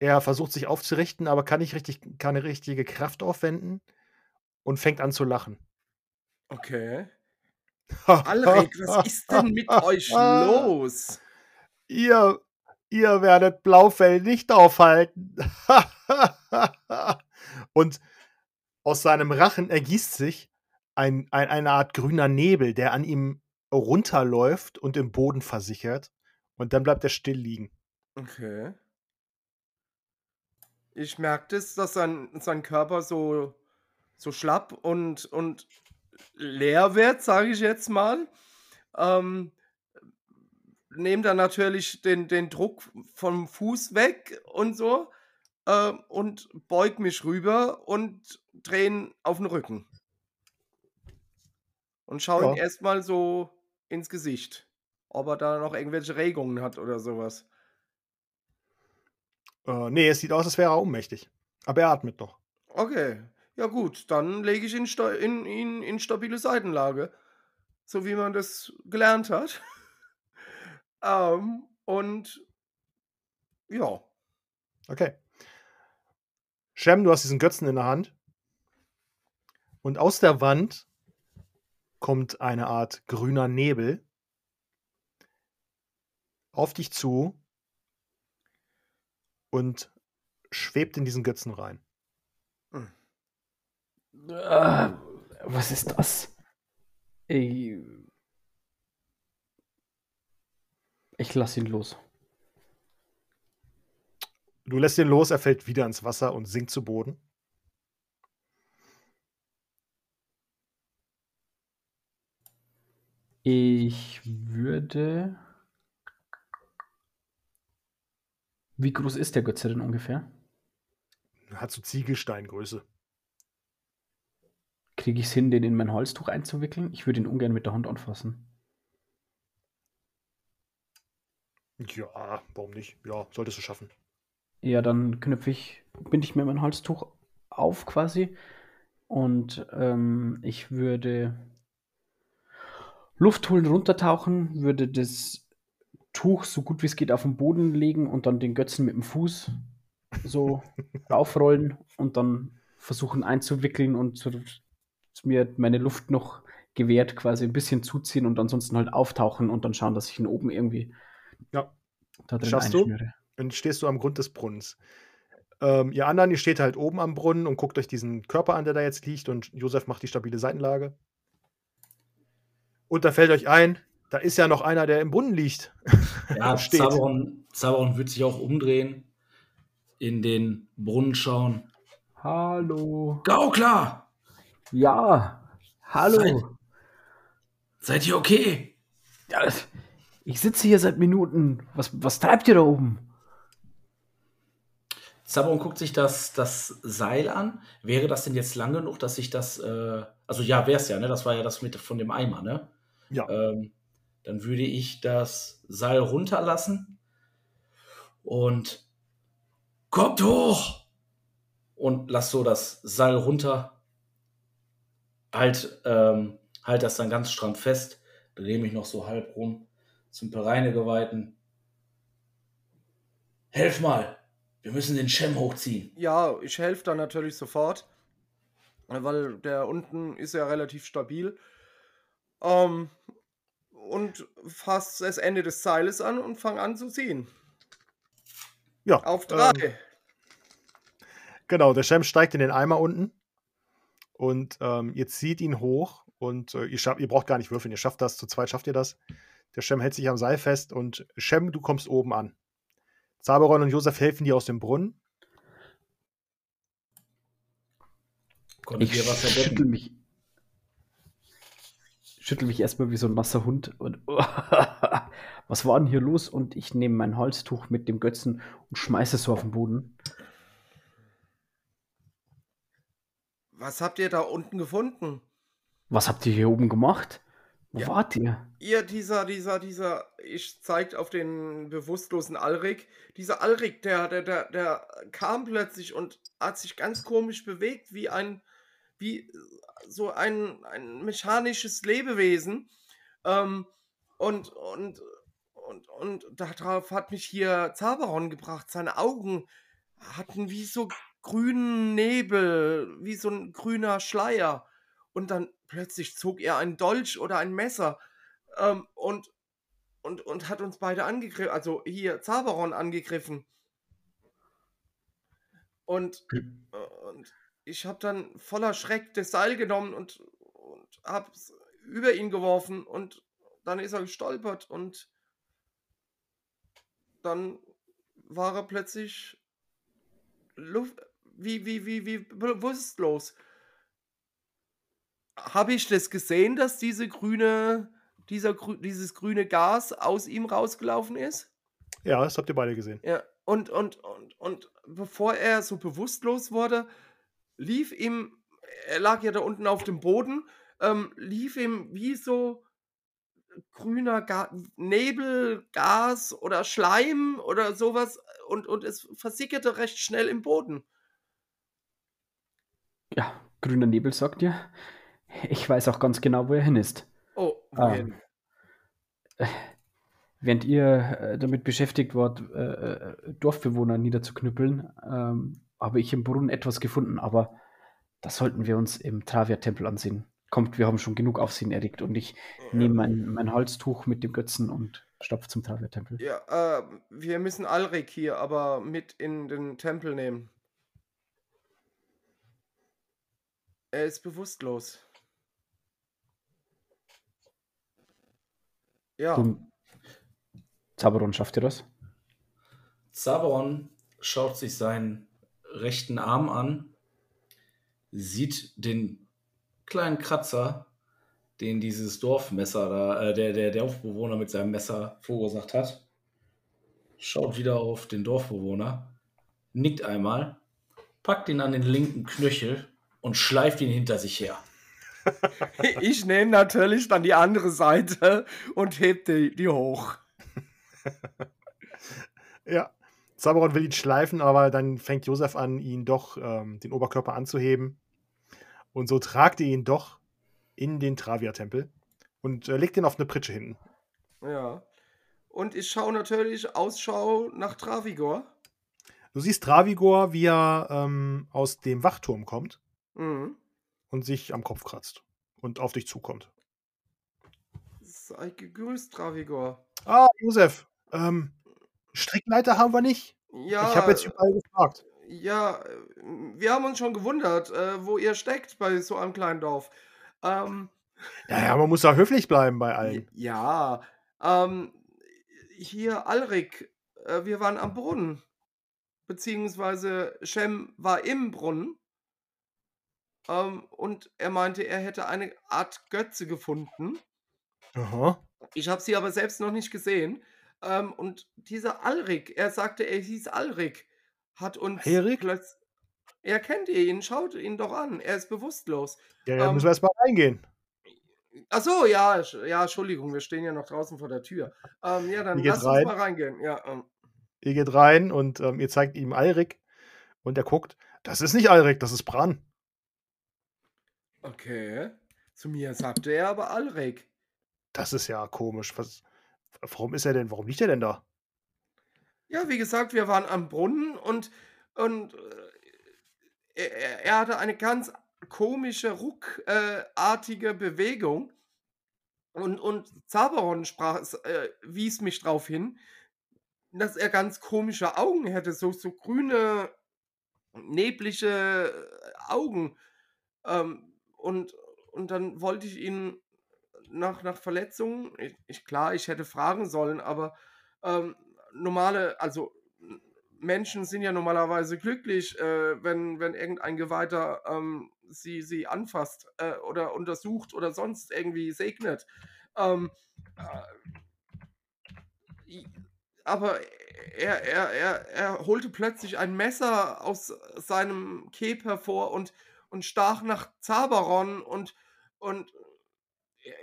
Er versucht sich aufzurichten, aber kann nicht richtig, keine richtige Kraft aufwenden und fängt an zu lachen. Okay. Alrik, was ist denn mit euch *laughs* los? Ihr, ihr werdet Blaufell nicht aufhalten. *laughs* und aus seinem Rachen ergießt sich ein, ein, eine Art grüner Nebel, der an ihm runterläuft und im Boden versichert. Und dann bleibt er still liegen. Okay. Ich merke das, dass sein, sein Körper so, so schlapp und, und leer wird, sage ich jetzt mal. Ähm, nehme dann natürlich den, den Druck vom Fuß weg und so äh, und beug mich rüber und drehe ihn auf den Rücken. Und schaue ihn Ja. erstmal so ins Gesicht, ob er da noch irgendwelche Regungen hat oder sowas. Äh, nee, es sieht aus, als wäre er ohnmächtig. Aber er atmet noch. Okay, ja gut, dann lege ich ihn in, in, in stabile Seitenlage, so wie man das gelernt hat. *laughs* ähm, und ja, Okay. Shem, du hast diesen Götzen in der Hand. Und aus der Wand kommt eine Art grüner Nebel auf dich zu und schwebt in diesen Götzen rein. Hm. Ah, was ist das? Ey. Ich lass ihn los. Du lässt ihn los, er fällt wieder ins Wasser und sinkt zu Boden. Ich würde Wie groß ist der Götze denn ungefähr? Hat so Ziegelsteingröße. Kriege ich es hin, den in mein Halstuch einzuwickeln? Ich würde ihn ungern mit der Hand anfassen. Ja, warum nicht? Ja, solltest du schaffen. Ja, dann knüpfe ich, binde ich mir mein Halstuch auf quasi. Und ähm, ich würde Luft holen, runtertauchen, würde das Tuch so gut wie es geht auf den Boden legen und dann den Götzen mit dem Fuß so *laughs* aufrollen und dann versuchen einzuwickeln und so, mir meine Luft noch gewährt, quasi ein bisschen zuziehen und ansonsten halt auftauchen und dann schauen, dass ich ihn oben irgendwie Ja. da drin Schaffst du? einschnüre. Dann stehst du am Grund des Brunnens. Ähm, ihr anderen, ihr steht halt oben am Brunnen und guckt euch diesen Körper an, der da jetzt liegt und Josef macht die stabile Seitenlage. Und da fällt euch ein, da ist ja noch einer, der im Brunnen liegt. *laughs* Ja, Steht. Zaberon wird sich auch umdrehen, in den Brunnen schauen. Hallo. Gaukler! Ja, hallo. Seid ihr okay? Ja, ich sitze hier seit Minuten. Was, was treibt ihr da oben? Zaberon guckt sich das, das Seil an. Wäre das denn jetzt lang genug, dass ich das, äh, also ja, wäre es ja, ne? Das war ja das mit von dem Eimer, ne? Ja. Ähm, dann würde ich das Seil runterlassen und kommt hoch und lass so das Seil runter. Halt, ähm, halt das dann ganz stramm fest, drehe mich noch so halb rum zum Pereinegeweihten. Helf mal, wir müssen den Schem hochziehen. Ja, ich helfe da natürlich sofort, weil der unten ist ja relativ stabil. Ähm, und fasse das Ende des Seiles an und fange an zu ziehen. Ja. Auf drei. Ähm, genau, der Schem steigt in den Eimer unten und ähm, ihr zieht ihn hoch und äh, ihr, ihr braucht gar nicht würfeln, ihr schafft das, zu zweit schafft ihr das. Der Schem hält sich am Seil fest und Schem, du kommst oben an. Zaberon und Josef helfen dir aus dem Brunnen. Konntet Ich ihr was schüttel verdecken? mich. Schüttel mich erstmal wie so ein nasser Hund. Und *laughs* was war denn hier los? Und ich nehme mein Halstuch mit dem Götzen und schmeiße es so auf den Boden. Was habt ihr da unten gefunden? Was habt ihr hier oben gemacht? Wo Ja. wart ihr? Ihr, dieser, dieser, dieser, ich zeigt auf den bewusstlosen Alrik. Dieser Alrik, der, der, der, der kam plötzlich und hat sich ganz komisch bewegt, wie ein, wie so ein, ein mechanisches Lebewesen. Ähm, und, und, und, und darauf hat mich hier Zaberon gebracht. Seine Augen hatten wie so grünen Nebel, wie so ein grüner Schleier. Und dann plötzlich zog er ein Dolch oder ein Messer ähm, und, und, und hat uns beide angegriffen, also hier Zaberon angegriffen. Und, äh, und ich habe dann voller Schreck das Seil genommen und, und habe es über ihn geworfen und dann ist er gestolpert und dann war er plötzlich Luft, wie, wie, wie, wie bewusstlos. Habe ich das gesehen, dass diese grüne, dieser, dieses grüne Gas aus ihm rausgelaufen ist? Ja, das habt ihr beide gesehen. Ja, und, und, und, und bevor er so bewusstlos wurde, lief ihm, er lag ja da unten auf dem Boden, ähm, lief ihm wie so grüner Ga Nebel, Gas oder Schleim oder sowas und, und es versickerte recht schnell im Boden. Ja, grüner Nebel sagt ihr. Ich weiß auch ganz genau, wo er hin ist. Oh, wohin? Ähm, während ihr äh, damit beschäftigt wart, äh, äh, Dorfbewohner niederzuknüppeln, ähm, habe ich im Brunnen etwas gefunden, aber das sollten wir uns im Travia-Tempel ansehen. Kommt, wir haben schon genug Aufsehen erregt und ich nehme mein, mein Halstuch mit dem Götzen und stapfe zum Travia-Tempel. Ja, äh, wir müssen Alrik hier aber mit in den Tempel nehmen. Er ist bewusstlos. Ja, Und Zaberon, schafft ihr das? Zaberon schaut sich seinen rechten Arm an, sieht den kleinen Kratzer, den dieses Dorfmesser da, äh, der, der Dorfbewohner mit seinem Messer verursacht hat. Schaut wieder auf den Dorfbewohner, nickt einmal, packt ihn an den linken Knöchel und schleift ihn hinter sich her. *laughs* Ich nehme natürlich dann die andere Seite und heb die, die hoch. *laughs* Ja. Zaberon will ihn schleifen, aber dann fängt Josef an, ihn doch ähm, den Oberkörper anzuheben. Und so tragt ihr ihn doch in den Travia-Tempel und äh, legt ihn auf eine Pritsche hinten. Ja. Und ich schaue natürlich Ausschau nach Travigor. Du siehst Travigor, wie er ähm, aus dem Wachturm kommt Mhm. und sich am Kopf kratzt und auf dich zukommt. Sei gegrüßt, Travigor. Ah, Josef, ähm, Strickleiter haben wir nicht. Ja, Ich habe jetzt überall gefragt. ja, äh, wir haben uns schon gewundert, äh, wo ihr steckt bei so einem kleinen Dorf. Ähm, Ja, ja, man muss ja höflich bleiben bei allen. ja, ähm, hier Alrik, äh, wir waren am Brunnen. Beziehungsweise Shem war im Brunnen. Ähm, und er meinte, er hätte eine Art Götze gefunden. Aha. Ich habe sie aber selbst noch nicht gesehen. Ähm, und dieser Alrik, er sagte, er hieß Alrik, hat uns Alrik? plötzlich. Er kennt ihn, schaut ihn doch an. Er ist bewusstlos. Ja, ja, Ähm, müssen wir erst mal reingehen. Ach so, ja, ja, Entschuldigung, wir stehen ja noch draußen vor der Tür. Ähm, ja, dann lass uns rein? mal reingehen. Ja, ähm, Ihr geht rein und ähm, ihr zeigt ihm Alrik und er guckt. Das ist nicht Alrik, das ist Bran. okay. Zu mir sagte er aber Alrik. Das ist ja komisch. Was, warum ist er denn? Warum liegt er denn da? Ja, wie gesagt, wir waren am Brunnen und, und äh, er, er hatte eine ganz komische, ruckartige Bewegung. Und, und Zaberon sprach, äh, wies mich darauf hin, dass er ganz komische Augen hätte, so, so grüne, neblige Augen. Ähm, und, und dann wollte ich ihn nach, nach Verletzungen, ich, ich, klar, ich hätte fragen sollen, aber ähm, normale, also Menschen sind ja normalerweise glücklich, äh, wenn, wenn irgendein Geweihter ähm, sie, sie anfasst äh, oder untersucht oder sonst irgendwie segnet. Ähm, äh, aber er, er, er, er holte plötzlich ein Messer aus seinem Kep hervor und, und stach nach Zaberon und, und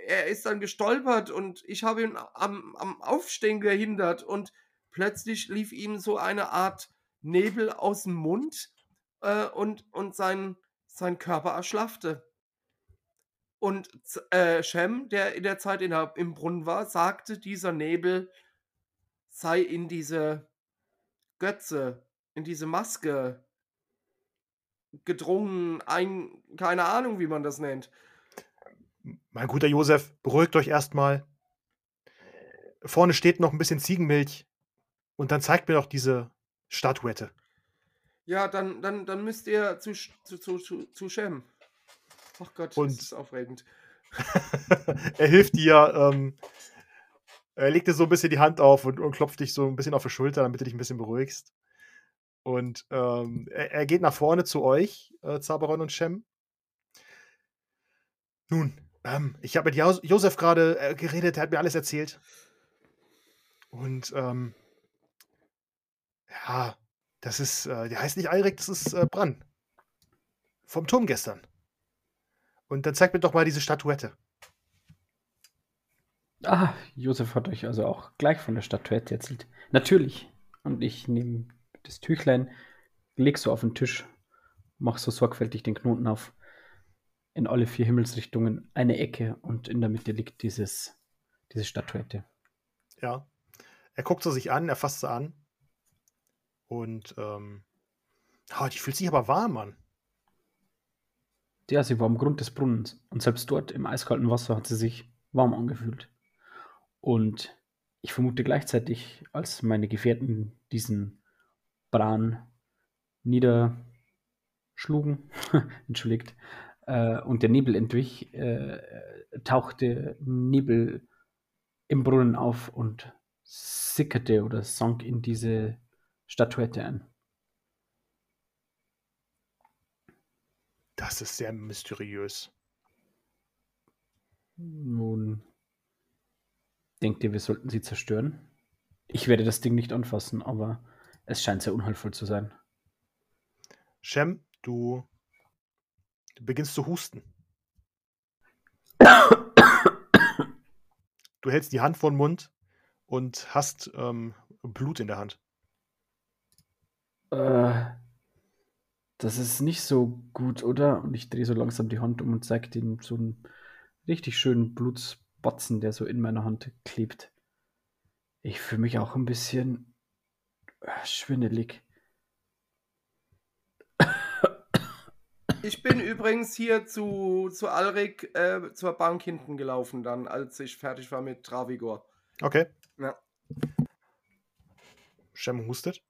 er ist dann gestolpert und ich habe ihn am, am Aufstehen gehindert und plötzlich lief ihm so eine Art Nebel aus dem Mund äh, und, und sein, sein Körper erschlaffte. Und äh, Shem, der in der Zeit in der, im Brunnen war, sagte, dieser Nebel sei in diese Götze, in diese Maske gedrungen, ein, keine Ahnung, wie man das nennt. Mein guter Josef, beruhigt euch erstmal. Vorne steht noch ein bisschen Ziegenmilch. Und dann zeigt mir doch diese Statuette. Ja, dann, dann, dann müsst ihr zu, zu, zu, zu Shem. Ach Gott, Und- das ist aufregend. *laughs* er hilft dir. Ähm, er legt dir so ein bisschen die Hand auf und, und klopft dich so ein bisschen auf die Schulter, damit du dich ein bisschen beruhigst. Und ähm, er, er geht nach vorne zu euch, äh, Zaberon und Shem. Nun, ähm, ich habe mit Jos Josef gerade äh, geredet, er hat mir alles erzählt. Und ähm, ja, das ist, äh, der heißt nicht Alrik, das ist äh, Bran. Vom Turm gestern. Und dann zeigt mir doch mal diese Statuette. Ah, Josef hat euch also auch gleich von der Statuette erzählt. Natürlich. Und ich nehme das Tüchlein, leg so auf den Tisch, mach so sorgfältig den Knoten auf. In alle vier Himmelsrichtungen eine Ecke und in der Mitte liegt dieses, diese Statuette. Ja. Er guckt sie sich an, er fasst sie an. Und ähm, ah, die fühlt sich aber warm an. Ja, sie war am Grund des Brunnens und selbst dort im eiskalten Wasser hat sie sich warm angefühlt. Und ich vermute gleichzeitig, als meine Gefährten diesen Bran niederschlugen, *laughs* entschuldigt, äh, und der Nebel entwich, äh, tauchte Nebel im Brunnen auf und sickerte oder sank in diese Statuette ein. Das ist sehr mysteriös. Nun, denkt ihr, wir sollten sie zerstören? Ich werde das Ding nicht anfassen, aber es scheint sehr unheilvoll zu sein. Shem, du, du beginnst zu husten. Du hältst die Hand vor den Mund und hast ähm, Blut in der Hand. Äh, das ist nicht so gut, oder? Und ich drehe so langsam die Hand um und zeige den so einen richtig schönen Blutsbatzen, der so in meiner Hand klebt. Ich fühle mich auch ein bisschen äh, schwindelig. Ich bin übrigens hier zu, zu Alrik äh, zur Bank hinten gelaufen, dann, als ich fertig war mit Travigor. Okay. Ja. Shem hustet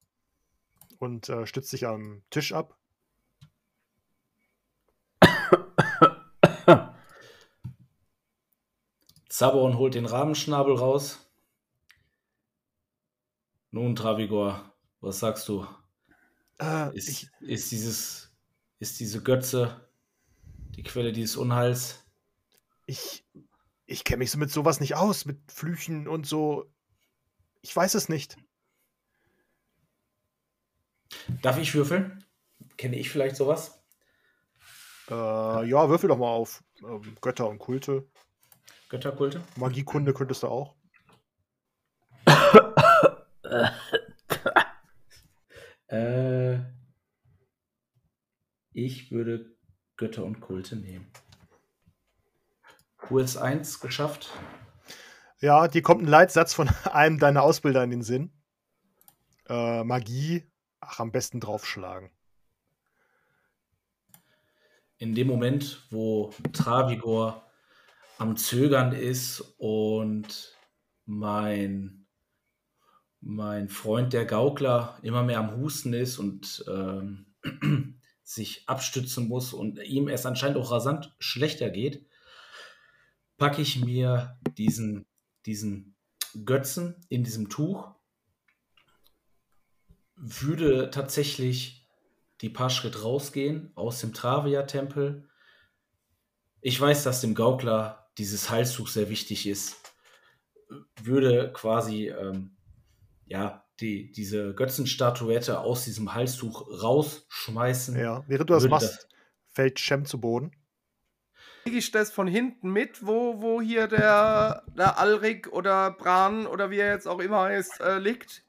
und äh, stützt sich am Tisch ab. Zaborn holt den Rahmenschnabel raus. Nun, Travigor, was sagst du? Äh, Ist, ich, ist, dieses, ist diese Götze die Quelle dieses Unheils? ich, ich kenne mich so mit sowas nicht aus, mit Flüchen und so. Ich weiß es nicht. Darf ich würfeln? Kenne ich vielleicht sowas? Äh, ja, würfel doch mal auf. Ähm, Götter und Kulte. Götterkulte? Magiekunde könntest du auch. Äh, ich würde Götter und Kulte nehmen. US 1 geschafft. Ja, dir kommt ein Leitsatz von *laughs* einem deiner Ausbilder in den Sinn. Äh, Magie, ach, am besten draufschlagen. in dem Moment, wo Travigor am Zögern ist und mein, mein Freund der Gaukler immer mehr am Husten ist und ähm, *clears throat* sich abstützen muss und ihm es anscheinend auch rasant schlechter geht, packe ich mir diesen, diesen Götzen in diesem Tuch, würde tatsächlich die paar Schritt rausgehen aus dem Travia-Tempel. Ich weiß, dass dem Gaukler dieses Heilstuch sehr wichtig ist. Würde quasi ähm, ja, die, diese Götzenstatuette aus diesem Halstuch rausschmeißen. Ja, während du das Würde machst, fällt Shem zu Boden. Kriege ich das von hinten mit, wo, wo hier der, der Alrik oder Bran oder wie er jetzt auch immer heißt, äh, liegt?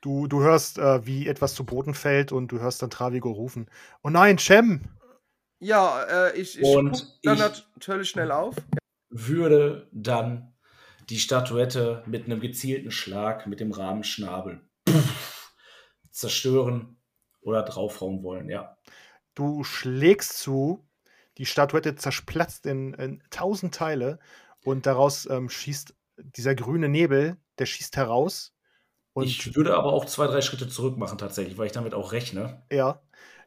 Du, du hörst, äh, wie etwas zu Boden fällt und du hörst dann Travigo rufen. Oh nein, Shem! Ja, äh, ich, ich Und dann ich- natürlich schnell auf. würde dann die Statuette mit einem gezielten Schlag mit dem Rahmenschnabel pff, zerstören oder draufhauen wollen, ja. Du schlägst zu, die Statuette zersplatzt in, in tausend Teile und daraus ähm, schießt dieser grüne Nebel, der schießt heraus. Ich würde aber auch zwei, drei Schritte zurück machen tatsächlich, weil ich damit auch rechne. ja,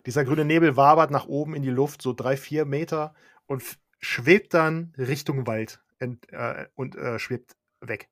dieser grüne Nebel wabert nach oben in die Luft, so drei, vier Meter und schwebt dann Richtung Wald ent, äh, und äh, schwebt weg.